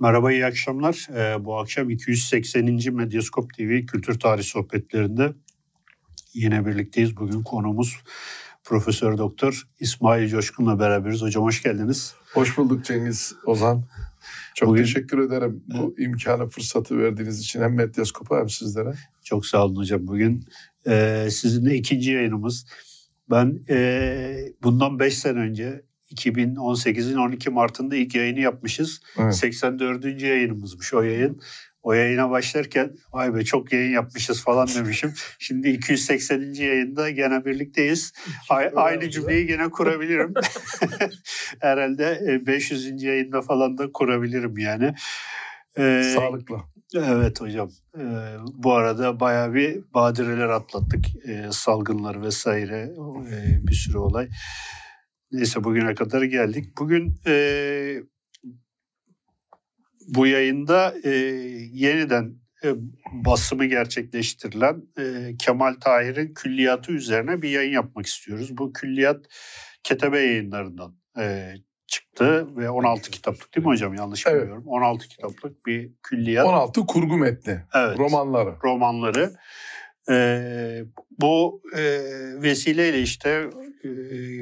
Merhaba, iyi akşamlar. Ee, bu akşam 280. Medyaskop TV Kültür Tarih Sohbetlerinde yine birlikteyiz. Bugün konumuz Profesör Doktor İsmail Coşkun'la beraberiz. Hocam hoş geldiniz. Hoş bulduk Cengiz Ozan. Çok Bugün, teşekkür ederim bu imkanı, fırsatı verdiğiniz için hem Medyaskop'a hem sizlere. Çok sağ olun hocam. Bugün e, sizinle ikinci yayınımız. Ben e, bundan 5 sene önce 2018'in 12 Mart'ında ilk yayını yapmışız. Evet. 84. yayınımızmış o yayın. O yayına başlarken vay be çok yayın yapmışız falan demişim. Şimdi 280. yayında gene birlikteyiz. A- aynı cümleyi gene kurabilirim. Herhalde 500. E, yayında falan da kurabilirim yani. Ee, Sağlıkla. Evet hocam. Ee, bu arada bayağı bir badireler atlattık. Ee, salgınlar vesaire e, bir sürü olay. Neyse bugüne kadar geldik. Bugün e, bu yayında e, yeniden e, basımı gerçekleştirilen e, Kemal Tahir'in külliyatı üzerine bir yayın yapmak istiyoruz. Bu külliyat Ketebe yayınlarından e, çıktı ve 16 kitaplık değil mi hocam yanlış evet. bilmiyorum. 16 kitaplık bir külliyat. 16 kurgu metni. Evet. Romanları. Romanları. Bu e, vesileyle işte e,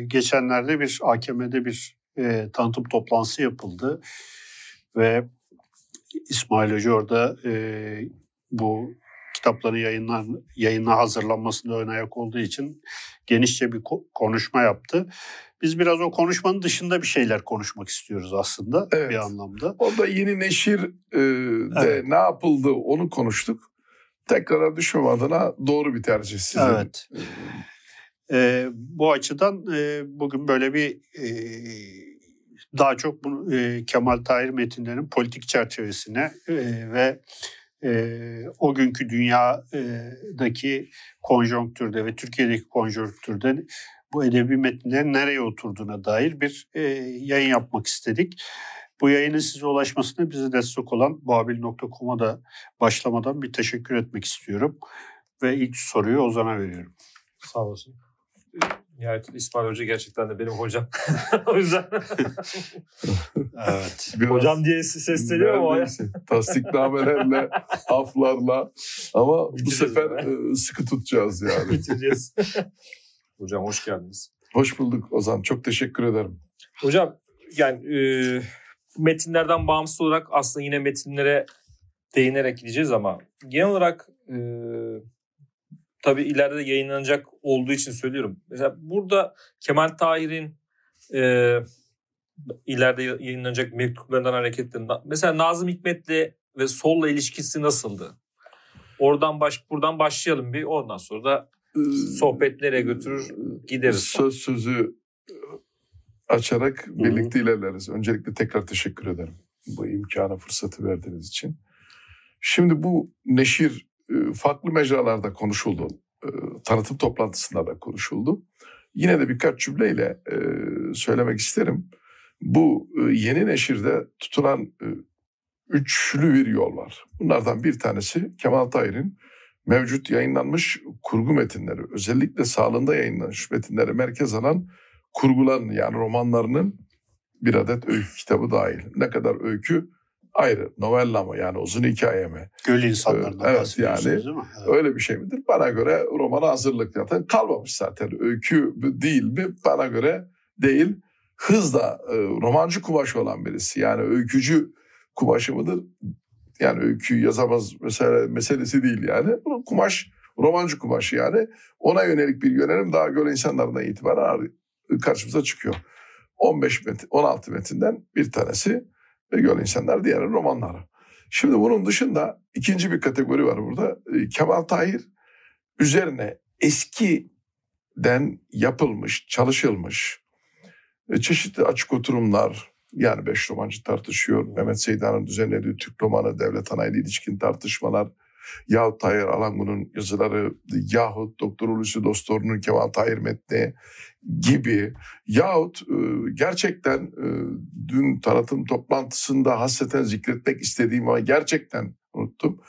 geçenlerde bir AKM'de bir e, tanıtım toplantısı yapıldı ve İsmail Hoca orada e, bu kitapların yayınlan, yayına hazırlanmasında ön ayak olduğu için genişçe bir ko- konuşma yaptı. Biz biraz o konuşmanın dışında bir şeyler konuşmak istiyoruz aslında evet. bir anlamda. Orada yeni neşir e, de evet. ne yapıldı onu konuştuk. Tekrar düşmem adına doğru bir tercih sizin. Evet. E, bu açıdan e, bugün böyle bir e, daha çok bu e, Kemal Tahir metinlerinin politik çerçevesine e, ve e, o günkü dünyadaki konjonktürde ve Türkiye'deki konjonktürde bu edebi metinlerin nereye oturduğuna dair bir e, yayın yapmak istedik. Bu yayının size ulaşmasına bize destek olan babil.com'a da başlamadan bir teşekkür etmek istiyorum. Ve ilk soruyu Ozan'a veriyorum. Sağ olasın. Nihayet İsmail Hoca gerçekten de benim hocam. o yüzden. evet. Biraz hocam diye sesleniyor ama. Tasdiknamelerle, aflarla. Ama bu sefer be. sıkı tutacağız yani. Bitireceğiz. hocam hoş geldiniz. Hoş bulduk Ozan. Çok teşekkür ederim. Hocam yani e, metinlerden bağımsız olarak aslında yine metinlere değinerek gideceğiz ama genel olarak e, tabii ileride de yayınlanacak olduğu için söylüyorum. Mesela burada Kemal Tahir'in e, ileride yayınlanacak mektuplarından hareketle mesela Nazım Hikmet'le ve Sol'la ilişkisi nasıldı? Oradan baş buradan başlayalım bir ondan sonra da sohbetlere götürür gideriz. Söz sözü açarak birlikte Hı-hı. ilerleriz. Öncelikle tekrar teşekkür ederim bu imkanı fırsatı verdiğiniz için. Şimdi bu neşir e, farklı mecralarda konuşuldu. E, tanıtım toplantısında da konuşuldu. Yine de birkaç cümleyle e, söylemek isterim. Bu yeni neşirde tutulan üçlü bir yol var. Bunlardan bir tanesi Kemal Tahir'in mevcut yayınlanmış kurgu metinleri, özellikle sağlığında yayınlanmış metinleri merkez alan kurgulan yani romanlarının bir adet öykü kitabı dahil. Ne kadar öykü ayrı. Novella mı yani uzun hikaye mi? Göl insanlarından ee, evet, yani, değil mi? Evet. Öyle bir şey midir? Bana göre romana hazırlık zaten kalmamış zaten. Öykü değil mi? Bana göre değil. Hız da e, romancı kumaşı olan birisi. Yani öykücü kumaşı mıdır? Yani öykü yazamaz mesela meselesi değil yani. Kumaş romancı kumaşı yani. Ona yönelik bir yönelim daha göl insanlarından itibaren karşımıza çıkıyor. 15 metin, 16 metinden bir tanesi ve Göl insanlar diğer romanları. Şimdi bunun dışında ikinci bir kategori var burada. Ee, Kemal Tahir üzerine eskiden yapılmış, çalışılmış çeşitli açık oturumlar, yani beş romancı tartışıyor. Mehmet Seydan'ın düzenlediği Türk romanı devlet ana ilişkin tartışmalar, yahut Tahir Alangu'nun yazıları yahut Doktor Hulusi Dostor'un Kemal Tahir metni gibi yahut e, gerçekten e, dün tanıtım toplantısında hasreten zikretmek istediğim ama gerçekten unuttum.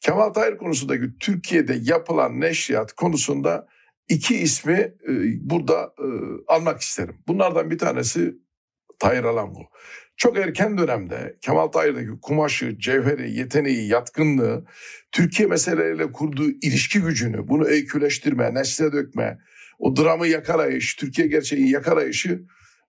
Kemal Tahir konusundaki Türkiye'de yapılan neşriyat konusunda iki ismi e, burada almak isterim. Bunlardan bir tanesi Tahir Alangu. Çok erken dönemde Kemal Tahir'deki kumaşı, cevheri, yeteneği, yatkınlığı, Türkiye meseleleriyle kurduğu ilişki gücünü, bunu öyküleştirme, nesle dökme, o dramı yakarayış, Türkiye gerçeği yakarayışı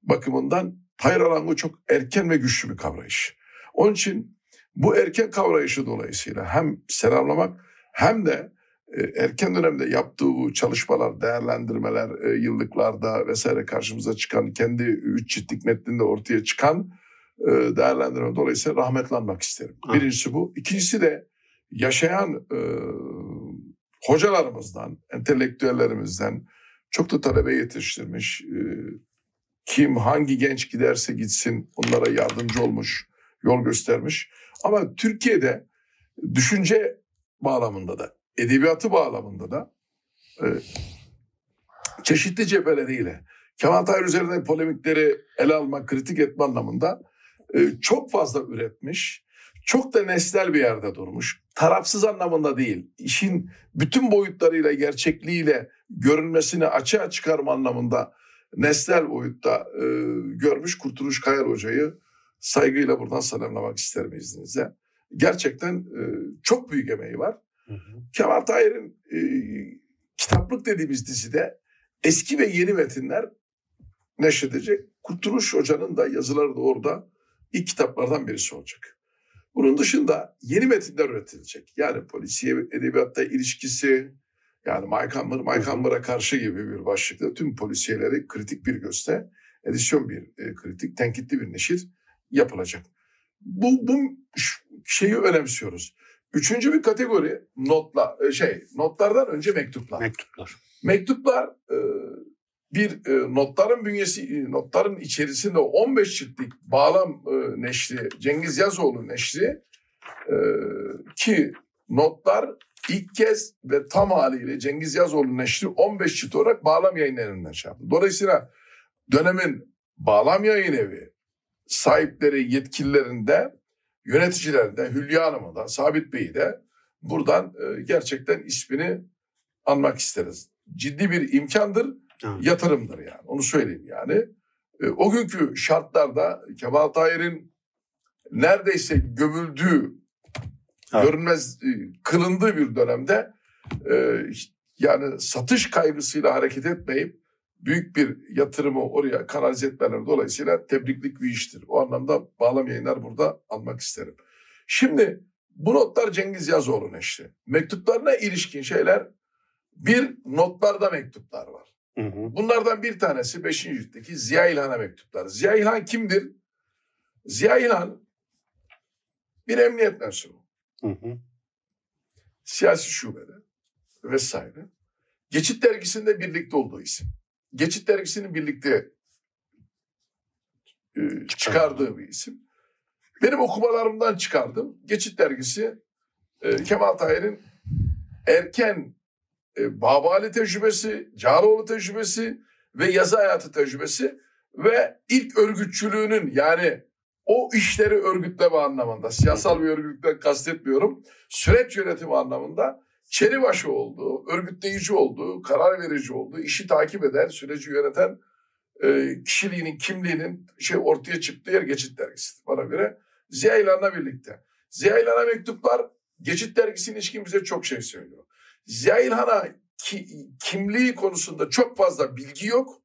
bakımından Tahir Alango çok erken ve güçlü bir kavrayış. Onun için bu erken kavrayışı dolayısıyla hem selamlamak hem de e, erken dönemde yaptığı çalışmalar, değerlendirmeler, e, yıllıklarda vesaire karşımıza çıkan, kendi üç ciltlik metninde ortaya çıkan değerlendirme dolayısıyla rahmetlanmak isterim. Ha. Birincisi bu. İkincisi de yaşayan e, hocalarımızdan, entelektüellerimizden çok da talebe yetiştirmiş, e, kim hangi genç giderse gitsin onlara yardımcı olmuş, yol göstermiş. Ama Türkiye'de düşünce bağlamında da, edebiyatı bağlamında da e, çeşitli cepheleriyle Kemal Tahir üzerinde polemikleri ele almak, kritik etme anlamında e, çok fazla üretmiş. Çok da nesnel bir yerde durmuş. Tarafsız anlamında değil. işin bütün boyutlarıyla, gerçekliğiyle görünmesini açığa çıkarma anlamında nesnel boyutta e, görmüş Kurtuluş Kayar Hoca'yı saygıyla buradan selamlamak isterim izninizle. Gerçekten e, çok büyük emeği var. Hı hı. Kemal Tahir'in e, kitaplık dediğimiz dizide eski ve yeni metinler neşredecek. Kurtuluş Hoca'nın da yazıları da orada ilk kitaplardan birisi olacak. Bunun dışında yeni metinler üretilecek. Yani polisiye edebiyatta ilişkisi, yani Mike Hammer'a karşı gibi bir başlıkta tüm polisiyeleri kritik bir göste, edisyon bir e, kritik, tenkitli bir neşir yapılacak. Bu, bu şeyi önemsiyoruz. Üçüncü bir kategori notla e, şey notlardan önce mektuplar. Mektuplar. Mektuplar e, bir e, notların bünyesi notların içerisinde 15 ciltlik bağlam neşri Cengiz Yazoğlu neşri ki notlar ilk kez ve tam haliyle Cengiz Yazoğlu neşri 15 cilt olarak bağlam yayın evinden şey yaptı. Dolayısıyla dönemin bağlam yayın evi sahipleri yetkililerinde yöneticilerinde Hülya Hanım'ı da Sabit Bey'i de buradan e, gerçekten ismini anmak isteriz. Ciddi bir imkandır, evet. yatırımdır yani. Onu söyleyeyim yani. E, o günkü şartlarda Kemal Tahir'in neredeyse gömüldüğü, evet. görünmez e, kılındığı bir dönemde yani satış kaygısıyla hareket etmeyip büyük bir yatırımı oraya kanalize etmeleri dolayısıyla tebriklik bir iştir. O anlamda bağlam yayınlar burada almak isterim. Şimdi bu notlar Cengiz Yazoğlu'nun işte. Mektuplarına ilişkin şeyler bir notlarda mektuplar var. Hı hı. Bunlardan bir tanesi 5. ciltteki Ziya İlhan'a mektuplar. Ziya İlhan kimdir? Ziya İlhan bir emniyet mensubu. Hı hı. Siyasi şubede vesaire. Geçit dergisinde birlikte olduğu isim. Geçit dergisinin birlikte e, çıkardığı bir isim. Benim okumalarımdan çıkardım. Geçit dergisi e, Kemal Tahir'in erken e, Babali tecrübesi, Cağaloğlu tecrübesi ve yazı hayatı tecrübesi ve ilk örgütçülüğünün yani o işleri örgütleme anlamında, siyasal bir örgütlükten kastetmiyorum, süreç yönetimi anlamında çeribaşı olduğu, örgütleyici olduğu, karar verici olduğu, işi takip eden, süreci yöneten e, kişiliğinin, kimliğinin şey ortaya çıktığı yer Geçit Dergisi'dir bana göre. Ziya İlhan'la birlikte. Ziya İlhan'a mektuplar Geçit Dergisi'nin ilişkin bize çok şey söylüyor. Ziya İlhan'a ki, kimliği konusunda çok fazla bilgi yok.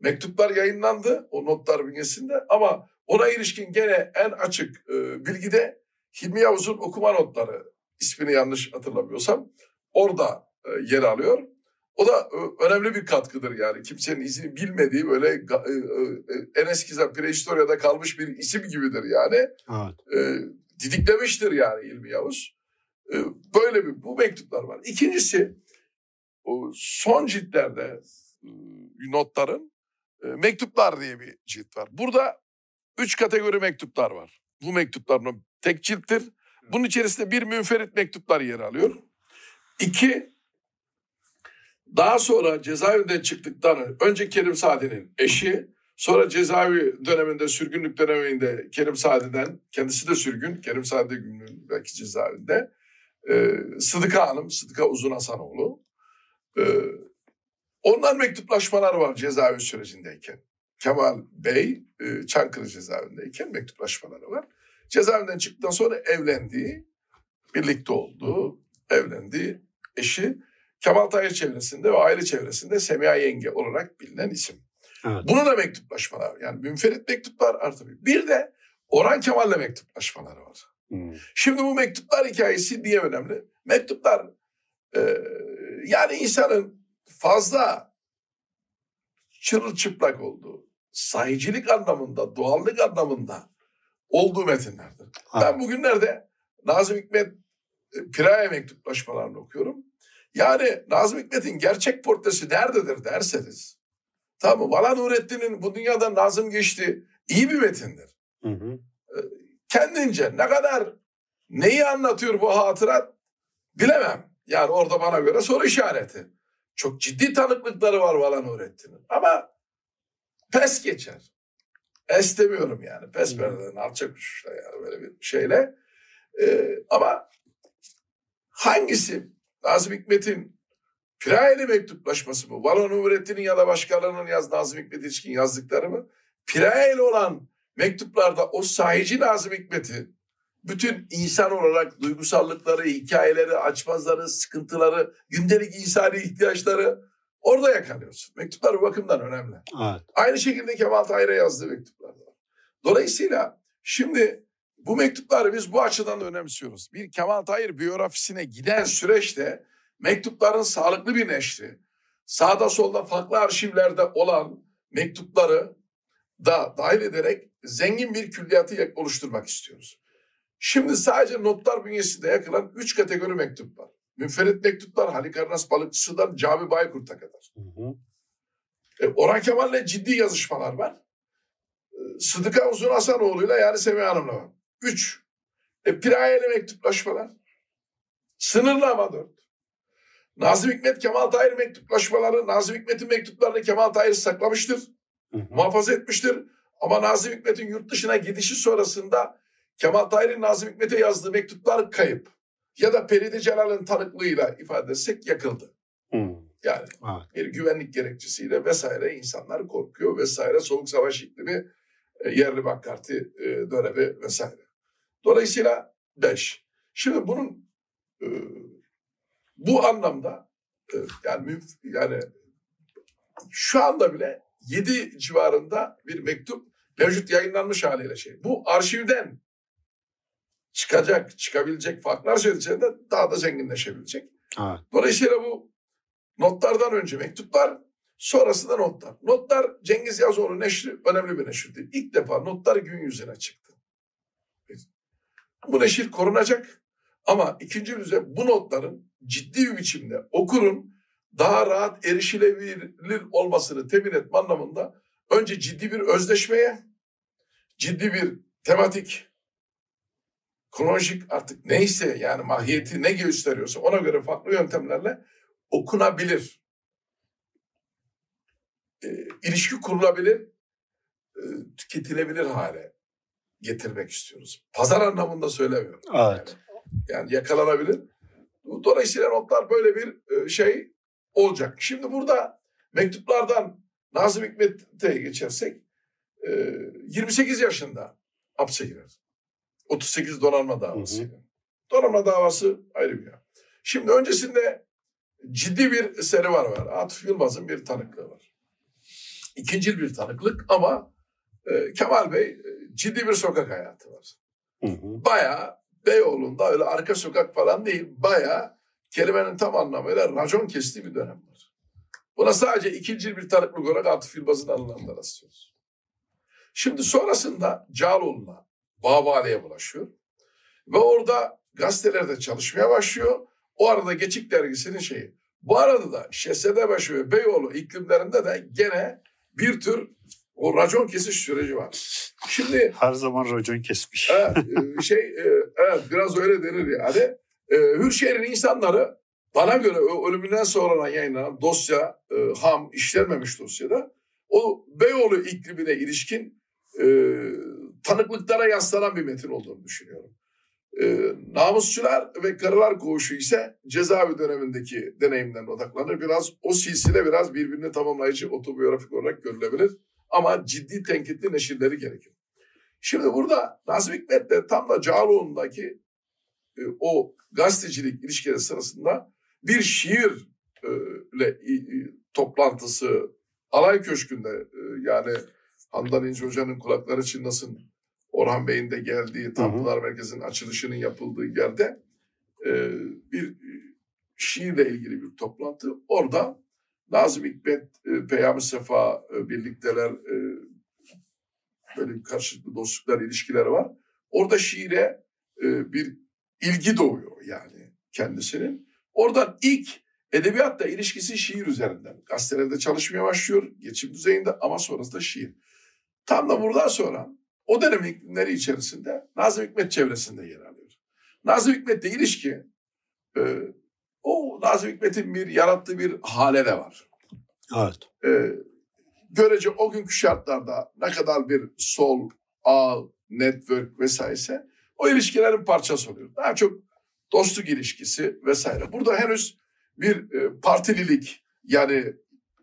Mektuplar yayınlandı o notlar bünyesinde ama ona ilişkin gene en açık e, bilgi de Hilmi Yavuz'un okuma notları ismini yanlış hatırlamıyorsam orada e, yer alıyor. O da e, önemli bir katkıdır yani. Kimsenin izini bilmediği böyle e, en eskiden prehistoryada kalmış bir isim gibidir yani. Evet. Didiklemiştir yani İlmi Yavuz. Böyle bir bu mektuplar var. İkincisi son ciltlerde notların mektuplar diye bir cilt var. Burada üç kategori mektuplar var. Bu mektuplar tek cilttir. Bunun içerisinde bir münferit mektuplar yer alıyor. İki, daha sonra cezaevinden çıktıktan önce Kerim Sadi'nin eşi, sonra cezaevi döneminde, sürgünlük döneminde Kerim Sadi'den, kendisi de sürgün, Kerim Sadi günlüğün belki cezaevinde, e, Sıdıka Hanım, Sıdıka Uzun Hasanoğlu. E, ondan mektuplaşmalar var cezaevi sürecindeyken. Kemal Bey e, Çankırı cezaevindeyken mektuplaşmaları var. Cezaevinden çıktıktan sonra evlendiği, birlikte olduğu, evlendiği eşi Kemal Tahir çevresinde ve aile çevresinde Semiha Yenge olarak bilinen isim. Evet. Bunu da mektuplaşmalar yani münferit mektuplar artı bir. Bir de Orhan Kemal'le mektuplaşmaları var. Hmm. Şimdi bu mektuplar hikayesi niye önemli? Mektuplar e, yani insanın fazla çırılçıplak olduğu, sahicilik anlamında, doğallık anlamında olduğu metinlerdir. Ha. Ben bugünlerde Nazım Hikmet e, Piraye mektuplaşmalarını okuyorum. Yani Nazım Hikmet'in gerçek portresi nerededir derseniz. Tamam mı? Vala Nurettin'in bu dünyada Nazım geçti iyi bir metindir. Hı hı. Kendince ne kadar neyi anlatıyor bu hatırat bilemem. Yani orada bana göre soru işareti. Çok ciddi tanıklıkları var Vala Nurettin'in. Ama pes geçer. Es demiyorum yani. Pes perdeden alçak uçuşla yani böyle bir şeyle. Ee, ama hangisi Nazım Hikmet'in Piraye'li mektuplaşması mı? Vala Nurettin'in ya da başkalarının yaz Nazım Hikmet'e ilişkin yazdıkları mı? Piraye'li olan mektuplarda o sahici Nazım Hikmet'i bütün insan olarak duygusallıkları, hikayeleri, açmazları, sıkıntıları, gündelik insani ihtiyaçları orada yakalıyorsun. Mektuplar bu bakımdan önemli. Evet. Aynı şekilde Kemal Tahir'e yazdığı mektuplar da var. Dolayısıyla şimdi bu mektupları biz bu açıdan da önemsiyoruz. Bir Kemal Tahir biyografisine giden süreçte mektupların sağlıklı bir neşri, sağda solda farklı arşivlerde olan mektupları da dahil ederek zengin bir külliyatı oluşturmak istiyoruz. Şimdi sadece notlar bünyesinde yakılan üç kategori mektup var. Müferit mektuplar Halikarnas balıkçısından Cami Baykurt'a kadar. Hı hı. E, Orhan Kemal'le ciddi yazışmalar var. E, Sıdıka Uzun Hasanoğlu'yla yani Semih Hanım'la var. Üç. E, Piraye'yle mektuplaşmalar. Sınırlı ama dört. Nazım Hikmet Kemal Tahir mektuplaşmaları, Nazım Hikmet'in mektuplarını Kemal Tahir saklamıştır. Hı hı. Muhafaza etmiştir. Ama Nazım Hikmet'in yurt dışına gidişi sonrasında Kemal Tahir'in Nazım Hikmet'e yazdığı mektuplar kayıp. Ya da Peride Celal'in tanıklığıyla ifade etsek yakıldı. Hmm. Yani evet. bir güvenlik gerekçesiyle vesaire insanlar korkuyor vesaire. Soğuk savaş iklimi, e, yerli McCarthy e, dönemi vesaire. Dolayısıyla beş. Şimdi bunun e, bu anlamda yani yani şu anda bile yedi civarında bir mektup mevcut yayınlanmış haliyle şey. Bu arşivden çıkacak, çıkabilecek farklar içerisinde daha da zenginleşebilecek. Evet. Dolayısıyla bu notlardan önce mektuplar, sonrası da notlar. Notlar Cengiz Yazoğlu neşri önemli bir neşirdi. İlk defa notlar gün yüzüne çıktı. Bu neşir korunacak ama ikinci düze bu notların ciddi bir biçimde okurun daha rahat erişilebilir olmasını temin etme anlamında önce ciddi bir özdeşmeye, ciddi bir tematik kronolojik artık neyse yani mahiyeti ne gösteriyorsa ona göre farklı yöntemlerle okunabilir. E, ilişki kurulabilir, e, tüketilebilir hale getirmek istiyoruz. Pazar anlamında söylemiyorum. Evet. Yani, yani yakalanabilir. Dolayısıyla notlar böyle bir e, şey olacak. Şimdi burada mektuplardan Nazım Hikmet'e geçersek 28 e, yaşında hapse girer. 38 donanma davası. Hı hı. Donanma davası ayrı bir yer. Şimdi öncesinde ciddi bir serüvan var. Atıf Yılmaz'ın bir tanıklığı var. İkinci bir tanıklık ama e, Kemal Bey e, ciddi bir sokak hayatı var. Hı hı. Bayağı Beyoğlu'nda öyle arka sokak falan değil. Bayağı kelimenin tam anlamıyla racon kestiği bir dönem var. Buna sadece ikinci bir tanıklık olarak Atıf Yılmaz'ın anılarında rastlıyoruz. Şimdi sonrasında Cağaloğlu'na Babali'ye bulaşıyor. Ve orada gazetelerde çalışmaya başlıyor. O arada Geçik Dergisi'nin şeyi. Bu arada da Şehzadebaşı ve Beyoğlu iklimlerinde de gene bir tür o racon kesiş süreci var. Şimdi her zaman racon kesmiş. E, şey e, evet biraz öyle denir yani. E, Hürşehir'in insanları bana göre ölümünden sonra yayınlanan dosya ham işlenmemiş dosyada o Beyoğlu iklimine ilişkin tanıklıklara yaslanan bir metin olduğunu düşünüyorum. E, namusçular ve karılar koğuşu ise cezaevi dönemindeki deneyimden odaklanır. Biraz o silsile biraz birbirini tamamlayıcı otobiyografik olarak görülebilir. ama ciddi tenkitli neşirleri gerekir. Şimdi burada Nazım Hikmet de tam da Cağaloğlu'ndaki e, o gazetecilik ilişkileri sırasında bir şiirle e, toplantısı Alay Köşkü'nde e, yani Handan İnce Hoca'nın kulakları çınlasın Orhan Bey'in de geldiği Tanrılar Merkezi'nin açılışının yapıldığı yerde e, bir şiirle ilgili bir toplantı. Orada Nazım Hikmet, Peyami Sefa birlikteler, böyle karşılıklı dostluklar, ilişkileri var. Orada şiire bir ilgi doğuyor yani kendisinin. Oradan ilk edebiyatla ilişkisi şiir üzerinden. Gazetelerde çalışmaya başlıyor, geçim düzeyinde ama sonrasında şiir. Tam da buradan sonra o dönem iklimleri içerisinde Nazım Hikmet çevresinde yer alıyor. Nazım Hikmet'le ilişki e, o Nazım Hikmet'in bir yarattığı bir hale de var. Evet. E, görece o günkü şartlarda ne kadar bir sol, ağ, network vesaire o ilişkilerin parçası oluyor. Daha çok dostluk ilişkisi vesaire. Burada henüz bir e, partililik yani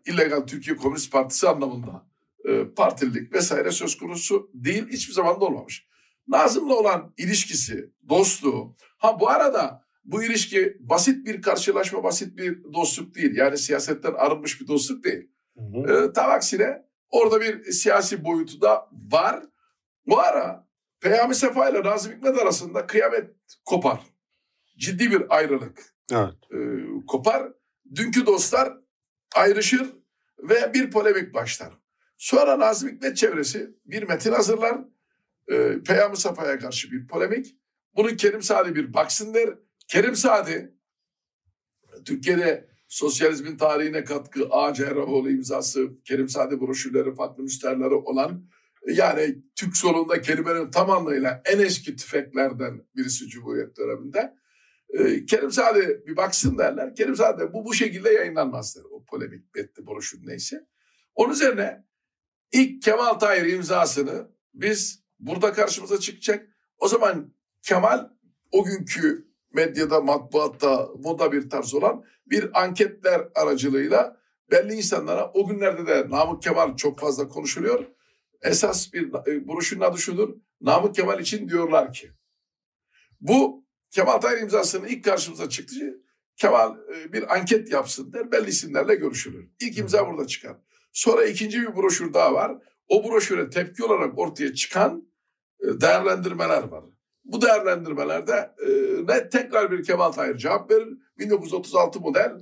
illegal Türkiye Komünist Partisi anlamında e, partililik vesaire söz konusu değil. Hiçbir zaman da olmamış. Nazım'la olan ilişkisi, dostluğu. Ha bu arada bu ilişki basit bir karşılaşma, basit bir dostluk değil. Yani siyasetten arınmış bir dostluk değil. Hı hı. E, tam aksine orada bir siyasi boyutu da var. Bu ara Peyami Sefa ile Nazım Hikmet arasında kıyamet kopar. Ciddi bir ayrılık evet. e, kopar. Dünkü dostlar ayrışır ve bir polemik başlar. Sonra Nazım Hikmet çevresi bir metin hazırlar. E, Peyami Safa'ya karşı bir polemik. Bunu Kerim Sadi bir baksın der. Kerim Sadi Türkiye'de sosyalizmin tarihine katkı A. Cerrahoğlu imzası, Kerim Sadi broşürleri, farklı müsterleri olan yani Türk solunda kelimenin tam anlamıyla en eski tüfeklerden birisi Cumhuriyet döneminde. Ee, Kerim Sade bir baksın derler. Kerim Sade bu bu şekilde yayınlanmaz der. O polemik betti broşür neyse. Onun üzerine ilk Kemal Tahir imzasını biz burada karşımıza çıkacak. O zaman Kemal o günkü medyada, matbuatta, moda bir tarz olan bir anketler aracılığıyla belli insanlara o günlerde de Namık Kemal çok fazla konuşuluyor esas bir e, broşürün adı şudur. Namık Kemal için diyorlar ki. Bu Kemal Tahir imzasının ilk karşımıza çıktı. Kemal e, bir anket yapsın der. Belli isimlerle görüşülür. İlk imza burada çıkar. Sonra ikinci bir broşür daha var. O broşüre tepki olarak ortaya çıkan e, değerlendirmeler var. Bu değerlendirmelerde ne tekrar bir Kemal Tahir cevap verir. 1936 model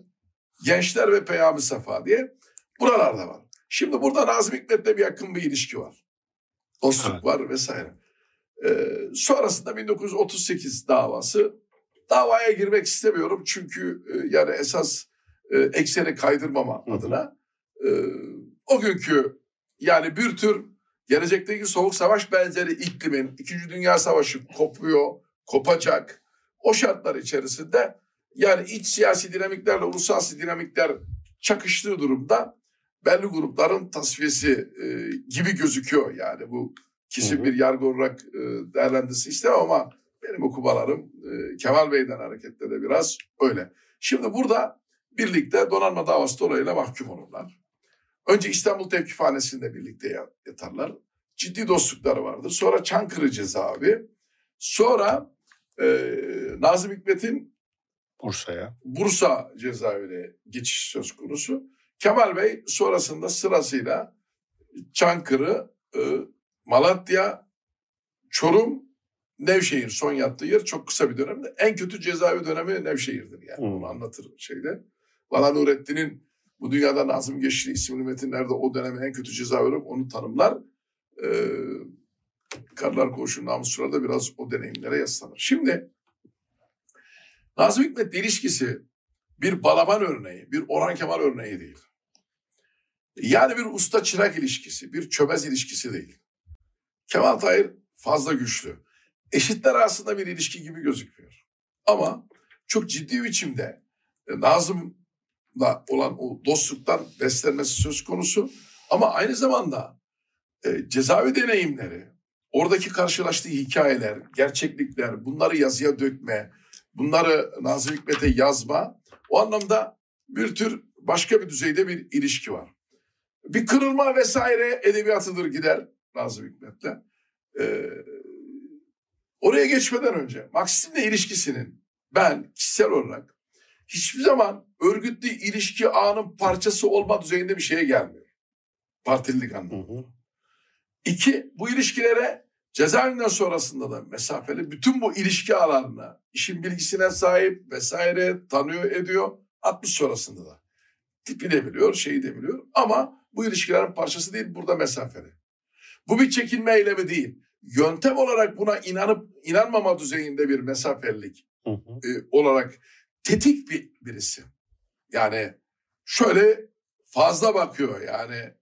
Gençler ve Peyami Safa diye buralarda var. Şimdi burada Nazım Hikmet'le bir yakın bir ilişki var. Dostluk evet. var vesaire. Ee, sonrasında 1938 davası. Davaya girmek istemiyorum çünkü e, yani esas e, ekseni kaydırmama Hı. adına. E, o günkü yani bir tür gelecekteki soğuk savaş benzeri iklimin, İkinci Dünya Savaşı kopuyor, kopacak. O şartlar içerisinde yani iç siyasi dinamiklerle uluslararası dinamikler çakıştığı durumda belli grupların tasfiyesi e, gibi gözüküyor yani bu kişi bir yargı olarak e, değerlendirsin istemem ama benim okumalarım e, Kemal Bey'den hareketle de biraz öyle. Şimdi burada birlikte donanma davası dolayıyla mahkum olurlar. Önce İstanbul Tevkifhanesi'nde birlikte yatarlar. Ciddi dostlukları vardır. Sonra Çankırı cezaevi. Sonra e, Nazım Hikmet'in Bursa'ya. Bursa cezaevine geçiş söz konusu. Kemal Bey sonrasında sırasıyla Çankırı, e, Malatya, Çorum, Nevşehir son yattığı yer çok kısa bir dönemde. En kötü cezaevi dönemi Nevşehir'dir yani. Hmm. Onu anlatır şeyde. Valla Nurettin'in bu dünyada Nazım Geçti isimli metinlerde o dönemin en kötü cezaevi onu tanımlar. Ee, Karlar Koğuşu'nun namusçuları da biraz o deneyimlere yaslanır. Şimdi Nazım Hikmet'le ilişkisi bir Balaban örneği, bir Orhan Kemal örneği değil. Yani bir usta çırak ilişkisi, bir çömez ilişkisi değil. Kemal Tahir fazla güçlü. Eşitler arasında bir ilişki gibi gözüküyor. Ama çok ciddi biçimde e, Nazım'la olan o dostluktan beslenmesi söz konusu. Ama aynı zamanda e, cezaevi deneyimleri, oradaki karşılaştığı hikayeler, gerçeklikler, bunları yazıya dökme, bunları Nazım Hikmet'e yazma, o anlamda bir tür başka bir düzeyde bir ilişki var. Bir kırılma vesaire edebiyatıdır gider Nazım Hikmet'le. Ee, oraya geçmeden önce Marksizmle ilişkisinin ben kişisel olarak hiçbir zaman örgütlü ilişki ağının parçası olma düzeyinde bir şeye gelmiyor. Partililik anlamında. İki, bu ilişkilere cezaevinden sonrasında da mesafeli bütün bu ilişki ağlarına, işin bilgisine sahip vesaire tanıyor ediyor. 60 sonrasında da. Tipi de biliyor, şeyi de biliyor ama bu ilişkilerin parçası değil burada mesafeli. Bu bir çekinme eylemi değil. Yöntem olarak buna inanıp inanmama düzeyinde bir hı hı. E, olarak tetik bir birisi. Yani şöyle fazla bakıyor yani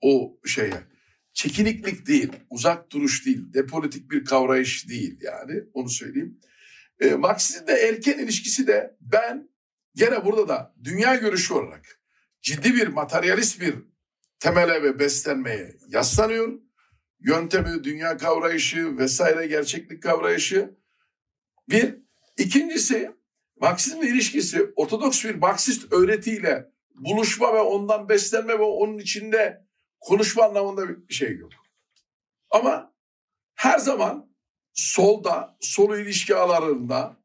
o şeye. Çekiniklik değil, uzak duruş değil, depolitik bir kavrayış değil yani onu söyleyeyim. E, Marksizm'de erken ilişkisi de ben gene burada da dünya görüşü olarak ciddi bir materyalist bir temele ve beslenmeye yaslanıyor. Yöntemi, dünya kavrayışı vesaire gerçeklik kavrayışı. Bir. ikincisi Marksizmle ilişkisi ortodoks bir Marksist öğretiyle buluşma ve ondan beslenme ve onun içinde konuşma anlamında bir şey yok. Ama her zaman solda, sol ilişki ağlarında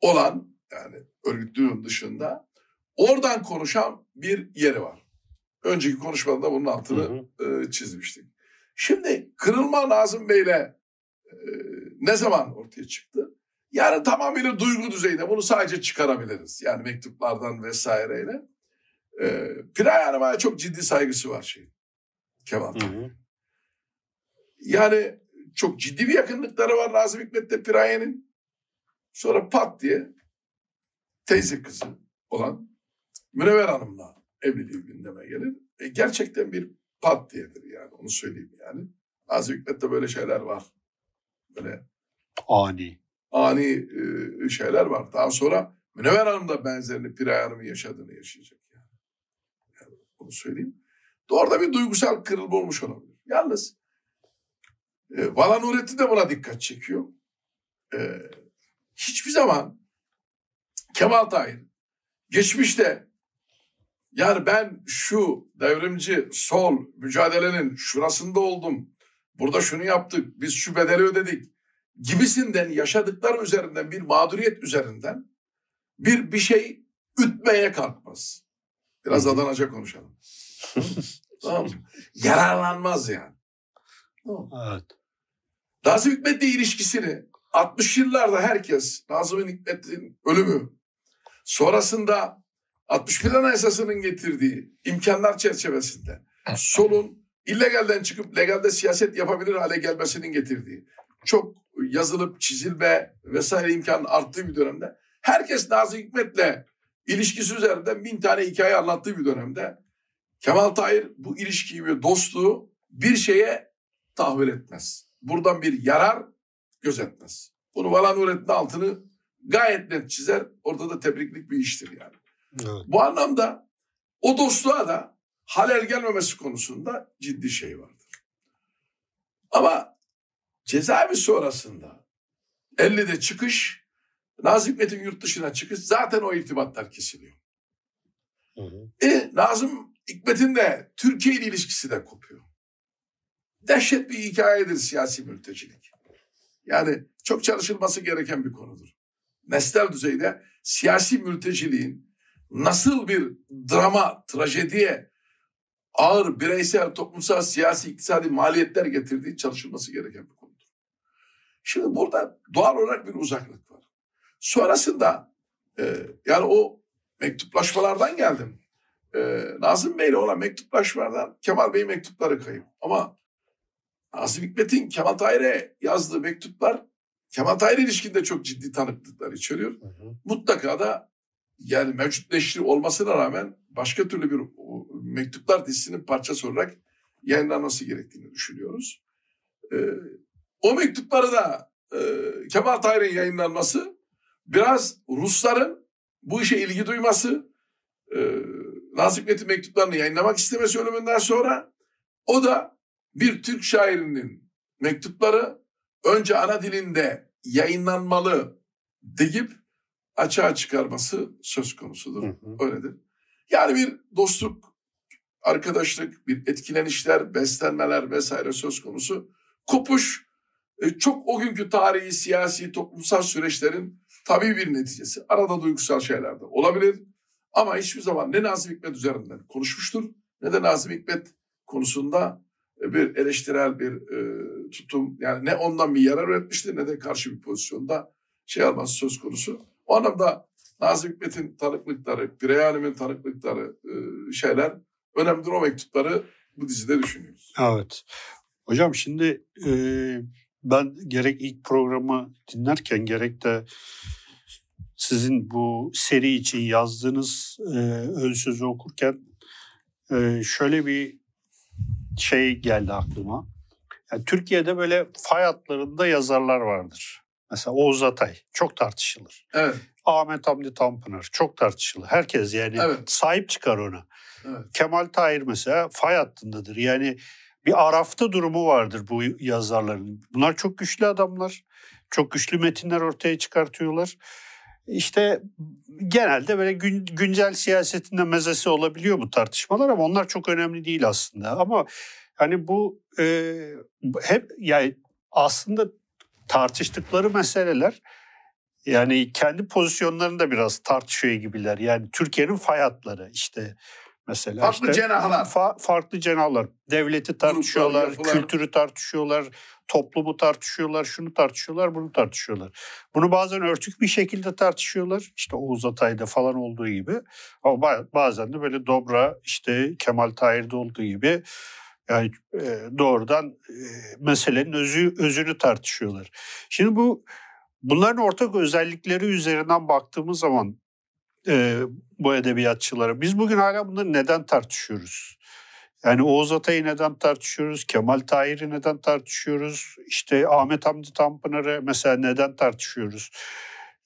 olan yani örgütlüğün dışında oradan konuşan bir yeri var. Önceki konuşmada bunun altını hı hı. E, çizmiştik. Şimdi kırılma Nazım Bey'le e, ne zaman ortaya çıktı? Yani tamamıyla duygu düzeyinde bunu sadece çıkarabiliriz. Yani mektuplardan vesaireyle. E, Piray Hanım'a çok ciddi saygısı var şey. Kemal. Hı hı. Yani çok ciddi bir yakınlıkları var Nazım Hikmet'le Piraye'nin. Sonra pat diye teyze kızı olan Münevver Hanım'la evliliği gündeme gelir. E, gerçekten bir pat diyedir yani onu söyleyeyim yani. Nazım Hikmet'te böyle şeyler var. Böyle ani ani e, şeyler var. Daha sonra Münevver Hanım da benzerini Piray Hanım'ın yaşadığını yaşayacak yani. yani onu söyleyeyim. Orada bir duygusal kırılma olmuş olabilir. Yalnız e, Vala Nurettin de buna dikkat çekiyor. E, hiçbir zaman Kemal Tahir geçmişte yani ben şu devrimci sol mücadelenin şurasında oldum. Burada şunu yaptık. Biz şu bedeli ödedik. Gibisinden yaşadıkları üzerinden bir mağduriyet üzerinden bir bir şey ütmeye kalkmaz. Biraz Adanaca konuşalım. tamam Yararlanmaz yani. Evet. Nazım Hikmet'le ilişkisini 60 yıllarda herkes Nazım Hikmet'in ölümü sonrasında 61 Anayasası'nın getirdiği imkanlar çerçevesinde solun illegalden çıkıp legalde siyaset yapabilir hale gelmesinin getirdiği çok yazılıp çizilme vesaire imkanın arttığı bir dönemde herkes Nazım Hikmet'le ilişkisi üzerinden bin tane hikaye anlattığı bir dönemde Kemal Tahir bu ilişkiyi ve dostluğu bir şeye tahvil etmez. Buradan bir yarar gözetmez. Bunu Valan Nurettin altını gayet net çizer. Orada da tebriklik bir iştir yani. Evet. Bu anlamda o dostluğa da halel gelmemesi konusunda ciddi şey vardır. Ama cezaevi sonrasında 50'de çıkış, Nazım Hikmet'in yurt dışına çıkış zaten o irtibatlar kesiliyor. Hı hı. E, Nazım Hikmet'in de Türkiye ile ilişkisi de kopuyor. Dehşet bir hikayedir siyasi mültecilik. Yani çok çalışılması gereken bir konudur. Nesnel düzeyde siyasi mülteciliğin nasıl bir drama, trajediye, ağır bireysel, toplumsal, siyasi, iktisadi maliyetler getirdiği çalışılması gereken bir konudur. Şimdi burada doğal olarak bir uzaklık var. Sonrasında e, yani o mektuplaşmalardan geldim. E, Nazım Bey'le olan mektuplaşmalardan Kemal Bey mektupları kayıp. Ama Nazım Hikmet'in Kemal Tahir'e yazdığı mektuplar Kemal Tahir ilişkinde çok ciddi tanıklıklar içeriyor. Hı hı. Mutlaka da yani mevcut neşri olmasına rağmen başka türlü bir mektuplar dizisinin parçası olarak yayınlanması gerektiğini düşünüyoruz. Ee, o mektupları da e, Kemal Tahir'in yayınlanması biraz Rusların bu işe ilgi duyması, e, Nazım Hikmet'in mektuplarını yayınlamak istemesi ölümünden sonra o da bir Türk şairinin mektupları önce ana dilinde yayınlanmalı deyip açığa çıkarması söz konusudur. Hı hı. Öyledir. Yani bir dostluk arkadaşlık, bir etkilenişler, beslenmeler vesaire söz konusu. Kopuş e, çok o günkü tarihi, siyasi, toplumsal süreçlerin tabii bir neticesi. Arada duygusal şeyler de olabilir. Ama hiçbir zaman ne Nazım Hikmet üzerinden konuşmuştur ne de Nazım Hikmet konusunda bir eleştirel bir e, tutum yani ne ondan bir yarar üretmiştir ne de karşı bir pozisyonda şey alması söz konusu. O anlamda Nazım Hikmet'in tanıklıkları, Pirey Halim'in tanıklıkları e, şeyler önemlidir o mektupları bu dizide düşünüyoruz. Evet. Hocam şimdi e, ben gerek ilk programı dinlerken gerek de sizin bu seri için yazdığınız e, ön sözü okurken e, şöyle bir şey geldi aklıma. Yani Türkiye'de böyle fay hatlarında yazarlar vardır. Mesela Oğuz Atay çok tartışılır. Evet. Ahmet Hamdi Tanpınar çok tartışılır. Herkes yani evet. sahip çıkar ona. Evet. Kemal Tahir mesela fay hattındadır. Yani bir arafta durumu vardır bu yazarların. Bunlar çok güçlü adamlar. Çok güçlü metinler ortaya çıkartıyorlar. İşte genelde böyle gün, güncel siyasetinde mezesi olabiliyor bu tartışmalar ama onlar çok önemli değil aslında. Ama hani bu e, hep yani aslında tartıştıkları meseleler yani kendi pozisyonlarını da biraz tartışıyor gibiler. Yani Türkiye'nin fay hatları işte mesela. Farklı işte, cenahlar. Fa, farklı cenahlar. Devleti tartışıyorlar, Gruplar, kültürü tartışıyorlar, toplumu tartışıyorlar, şunu tartışıyorlar, bunu tartışıyorlar. Bunu bazen örtük bir şekilde tartışıyorlar. İşte Oğuz Atay'da falan olduğu gibi. Ama bazen de böyle Dobra, işte Kemal Tahir'de olduğu gibi yani e, doğrudan e, meselenin özü, özünü tartışıyorlar. Şimdi bu bunların ortak özellikleri üzerinden baktığımız zaman e, bu edebiyatçılara biz bugün hala bunları neden tartışıyoruz? Yani Oğuz Atay'ı neden tartışıyoruz? Kemal Tahir'i neden tartışıyoruz? İşte Ahmet Hamdi Tanpınar'ı mesela neden tartışıyoruz?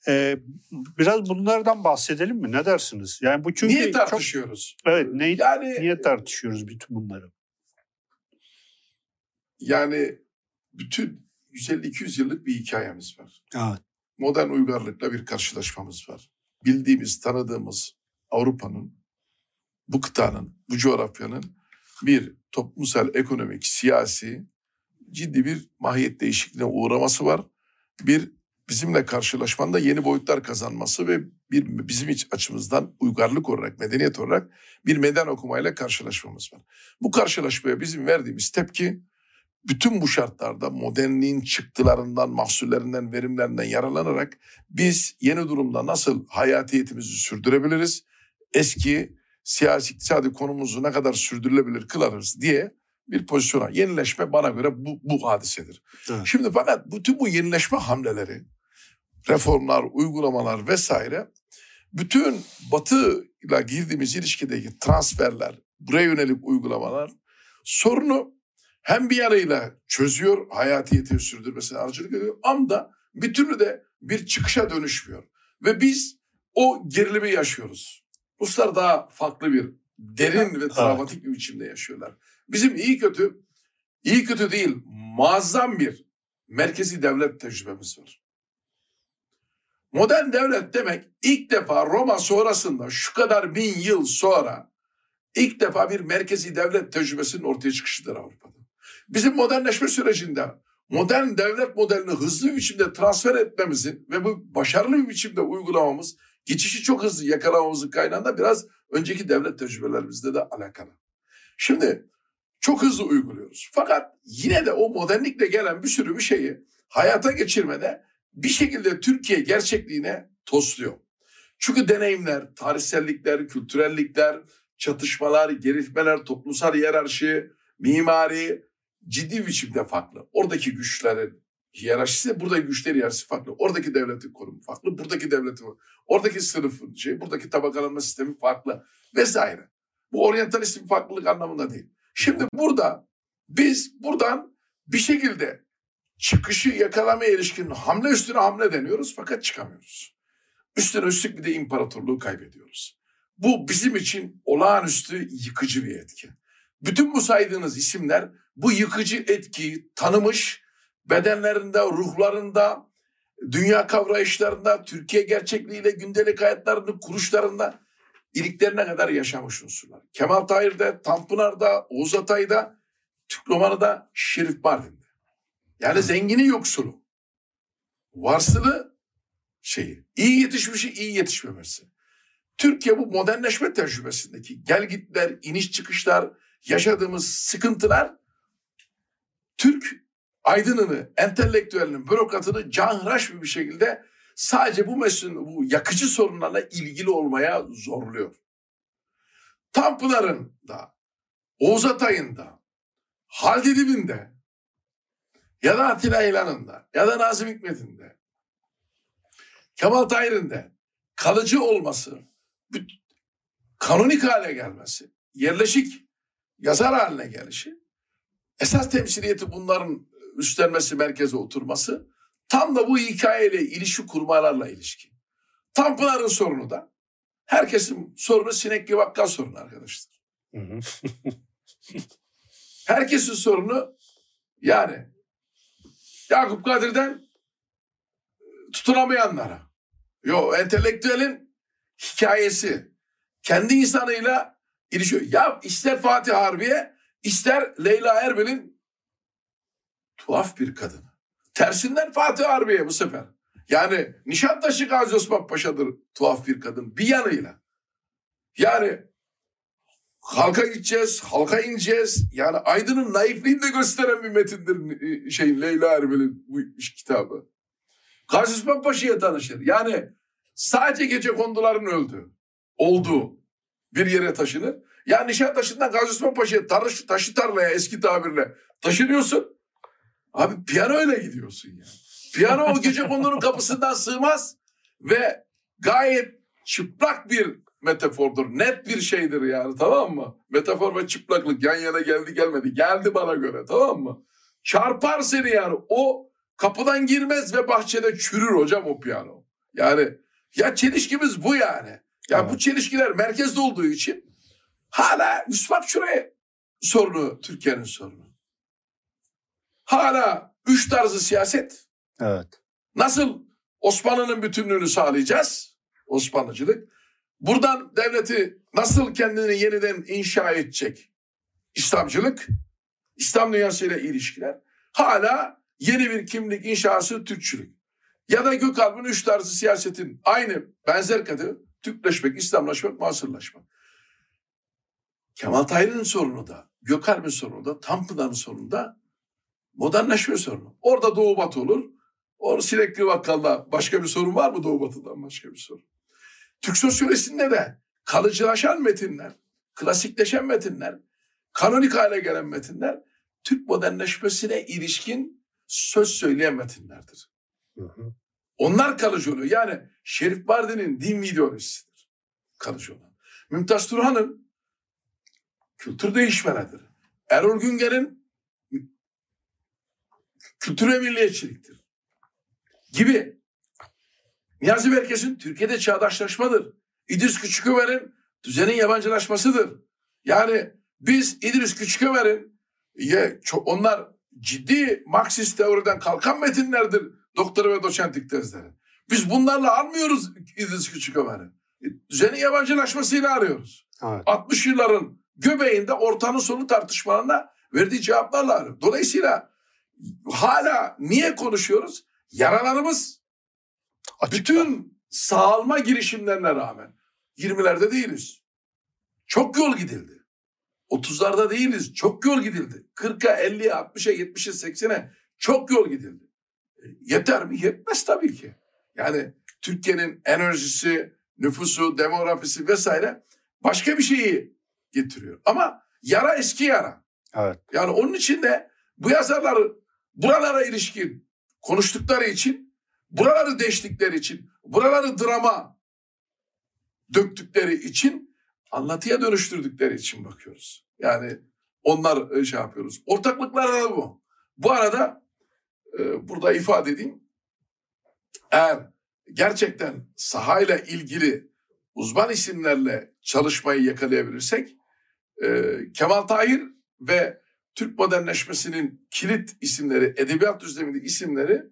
Ee, biraz bunlardan bahsedelim mi? Ne dersiniz? Yani bu çünkü niye tartışıyoruz? Çok, evet, ne, yani niye tartışıyoruz bütün bunları? Yani bütün 150-200 yıllık bir hikayemiz var. Evet. Modern uygarlıkla bir karşılaşmamız var. Bildiğimiz, tanıdığımız Avrupa'nın, bu kıtanın, bu coğrafyanın bir toplumsal, ekonomik, siyasi ciddi bir mahiyet değişikliğine uğraması var. Bir bizimle karşılaşmanda yeni boyutlar kazanması ve bir bizim iç açımızdan uygarlık olarak, medeniyet olarak bir meden okumayla karşılaşmamız var. Bu karşılaşmaya bizim verdiğimiz tepki bütün bu şartlarda modernliğin çıktılarından, mahsullerinden, verimlerinden yararlanarak biz yeni durumda nasıl hayatiyetimizi sürdürebiliriz? Eski siyasi iktisadi konumuzu ne kadar sürdürülebilir kılarız diye bir pozisyona. Yenileşme bana göre bu, bu hadisedir. Evet. Şimdi fakat bütün bu yenileşme hamleleri, reformlar, uygulamalar vesaire bütün Batı ile girdiğimiz ilişkideki transferler, buraya yönelik uygulamalar sorunu hem bir yanıyla çözüyor, hayatiyeti sürdürmesine aracılık ediyor ama da bir türlü de bir çıkışa dönüşmüyor. Ve biz o gerilimi yaşıyoruz. Ruslar daha farklı bir derin ve travmatik bir biçimde yaşıyorlar. Bizim iyi kötü, iyi kötü değil, muazzam bir merkezi devlet tecrübemiz var. Modern devlet demek ilk defa Roma sonrasında şu kadar bin yıl sonra ilk defa bir merkezi devlet tecrübesinin ortaya çıkışıdır Avrupa'da. Bizim modernleşme sürecinde modern devlet modelini hızlı bir biçimde transfer etmemizin ve bu başarılı bir biçimde uygulamamız geçişi çok hızlı yakalamamızın kaynağında biraz önceki devlet tecrübelerimizde de alakalı. Şimdi çok hızlı uyguluyoruz. Fakat yine de o modernlikle gelen bir sürü bir şeyi hayata geçirmede bir şekilde Türkiye gerçekliğine tosluyor. Çünkü deneyimler, tarihsellikler, kültürellikler, çatışmalar, gelişmeler, toplumsal hiyerarşi, mimari ciddi biçimde farklı. Oradaki güçlerin hiyerarşisi, burada güçler hiyerarşisi farklı. Oradaki devletin konumu farklı, buradaki devletin, oradaki sınıfın şey, buradaki tabakalanma sistemi farklı vesaire. Bu oryantalist bir farklılık anlamında değil. Şimdi burada biz buradan bir şekilde çıkışı yakalamaya ilişkin hamle üstüne hamle deniyoruz fakat çıkamıyoruz. Üstüne üstlük bir de imparatorluğu kaybediyoruz. Bu bizim için olağanüstü yıkıcı bir etki. Bütün bu saydığınız isimler bu yıkıcı etkiyi tanımış, bedenlerinde, ruhlarında, dünya kavrayışlarında, Türkiye gerçekliğiyle gündelik hayatlarını kuruşlarında iliklerine kadar yaşamış unsurlar. Kemal Tahir'de, Tanpınar'da, Oğuz Atay'da, Türk Romanı'da, Şerif Mardin'de. Yani zengini yoksulu. Varsılı şeyi. iyi yetişmişi iyi yetişmemesi. Türkiye bu modernleşme tecrübesindeki gelgitler, iniş çıkışlar, yaşadığımız sıkıntılar Türk aydınını, entelektüelinin, bürokratını canhıraş bir şekilde sadece bu meselin, bu yakıcı sorunlarla ilgili olmaya zorluyor. Tanpınar'ın da, Oğuz Atay'ın da, Halid Edip'in de ya da Atilla İlhan'ın da ya da Nazım Hikmet'in de Kemal Tahir'in de kalıcı olması, kanonik hale gelmesi, yerleşik yazar haline gelişi, esas temsiliyeti bunların üstlenmesi, merkeze oturması tam da bu hikayeyle ilişki kurmalarla ilişki. Tanpınar'ın sorunu da herkesin sorunu sinekli bakkal sorunu arkadaşlar. herkesin sorunu yani Yakup Kadir'den tutunamayanlara. Yo entelektüelin hikayesi kendi insanıyla ilişiyor. Ya ister Fatih Harbiye ister Leyla Erbil'in tuhaf bir kadın. Tersinden Fatih Harbiye bu sefer. Yani Nişantaşı Gazi Osman Paşa'dır tuhaf bir kadın bir yanıyla. Yani halka gideceğiz, halka ineceğiz. Yani Aydın'ın naifliğini de gösteren bir metindir e, şeyin Leyla Erbil'in bu kitabı. Gazi Osman Paşa'ya tanışır. Yani sadece gece konduların öldü. Olduğu bir yere taşınır. Yani Nişantaşı'ndan Gazi Osman Paşa'ya taşı, taşı tarlaya eski tabirle taşınıyorsun. Abi piyano ile gidiyorsun yani. Piyano o gece kondunun kapısından sığmaz ve gayet çıplak bir metafordur. Net bir şeydir yani tamam mı? Metafor ve çıplaklık yan yana geldi gelmedi. Geldi bana göre tamam mı? Çarpar seni yani. O kapıdan girmez ve bahçede çürür hocam o piyano. Yani ya çelişkimiz bu yani. Ya evet. bu çelişkiler merkezde olduğu için hala Yusuf şuraya sorunu Türkiye'nin sorunu. Hala üç tarzı siyaset. Evet. Nasıl Osmanlı'nın bütünlüğünü sağlayacağız? Osmanlıcılık. Buradan devleti nasıl kendini yeniden inşa edecek? İslamcılık. İslam dünyasıyla ilişkiler. Hala yeni bir kimlik inşası Türkçülük. Ya da Gökalp'ın üç tarzı siyasetin aynı benzer kadı Türkleşmek, İslamlaşmak, Masırlaşmak. Kemal Tahir'in sorunu da, Gökalp'in sorunu da, Tanpınar'ın sorunu da modernleşme sorunu. Orada Doğu Batı olur. Orada Sinekli Vakkal'da başka bir sorun var mı Doğu Batı'dan başka bir sorun? Türk sosyolojisinde de kalıcılaşan metinler, klasikleşen metinler, kanonik hale gelen metinler Türk modernleşmesine ilişkin söz söyleyen metinlerdir. Hı hı. Onlar kalıcı oluyor. Yani Şerif Bardi'nin din ideolojisidir. Kalıcı olan. Mümtaz Turhan'ın kültür değişmenedir. Erol Günger'in kültür ve milliyetçiliktir. Gibi. Niyazi Berkes'in Türkiye'de çağdaşlaşmadır. İdris Küçükömer'in düzenin yabancılaşmasıdır. Yani biz İdris Küçükömer'in onlar ciddi Marksist teoriden kalkan metinlerdir doktora ve doçentlik tezleri. Biz bunlarla almıyoruz İdris Küçükömer'i. E, düzenin yabancılaşmasıyla arıyoruz. Evet. 60 yılların göbeğinde ortanın sonu tartışmalarına verdiği cevaplarla. Dolayısıyla hala niye konuşuyoruz? Yaralarımız Açıkta. bütün sağalma girişimlerine rağmen 20'lerde değiliz. Çok yol gidildi. 30'larda değiliz. Çok yol gidildi. 40'a, 50'ye, 60'a, 70'e, 80'e çok yol gidildi. E, yeter mi? Yetmez tabii ki. Yani Türkiye'nin enerjisi, nüfusu, demografisi vesaire başka bir şeyi getiriyor. Ama yara eski yara. Evet. Yani onun için de bu yazarlar buralara ilişkin konuştukları için, buraları deştikleri için, buraları drama döktükleri için, anlatıya dönüştürdükleri için bakıyoruz. Yani onlar e, şey yapıyoruz. Ortaklıklar da bu. Bu arada e, burada ifade edeyim. Eğer gerçekten sahayla ilgili uzman isimlerle çalışmayı yakalayabilirsek e, Kemal Tahir ve Türk modernleşmesinin kilit isimleri, edebiyat düzlemindeki isimleri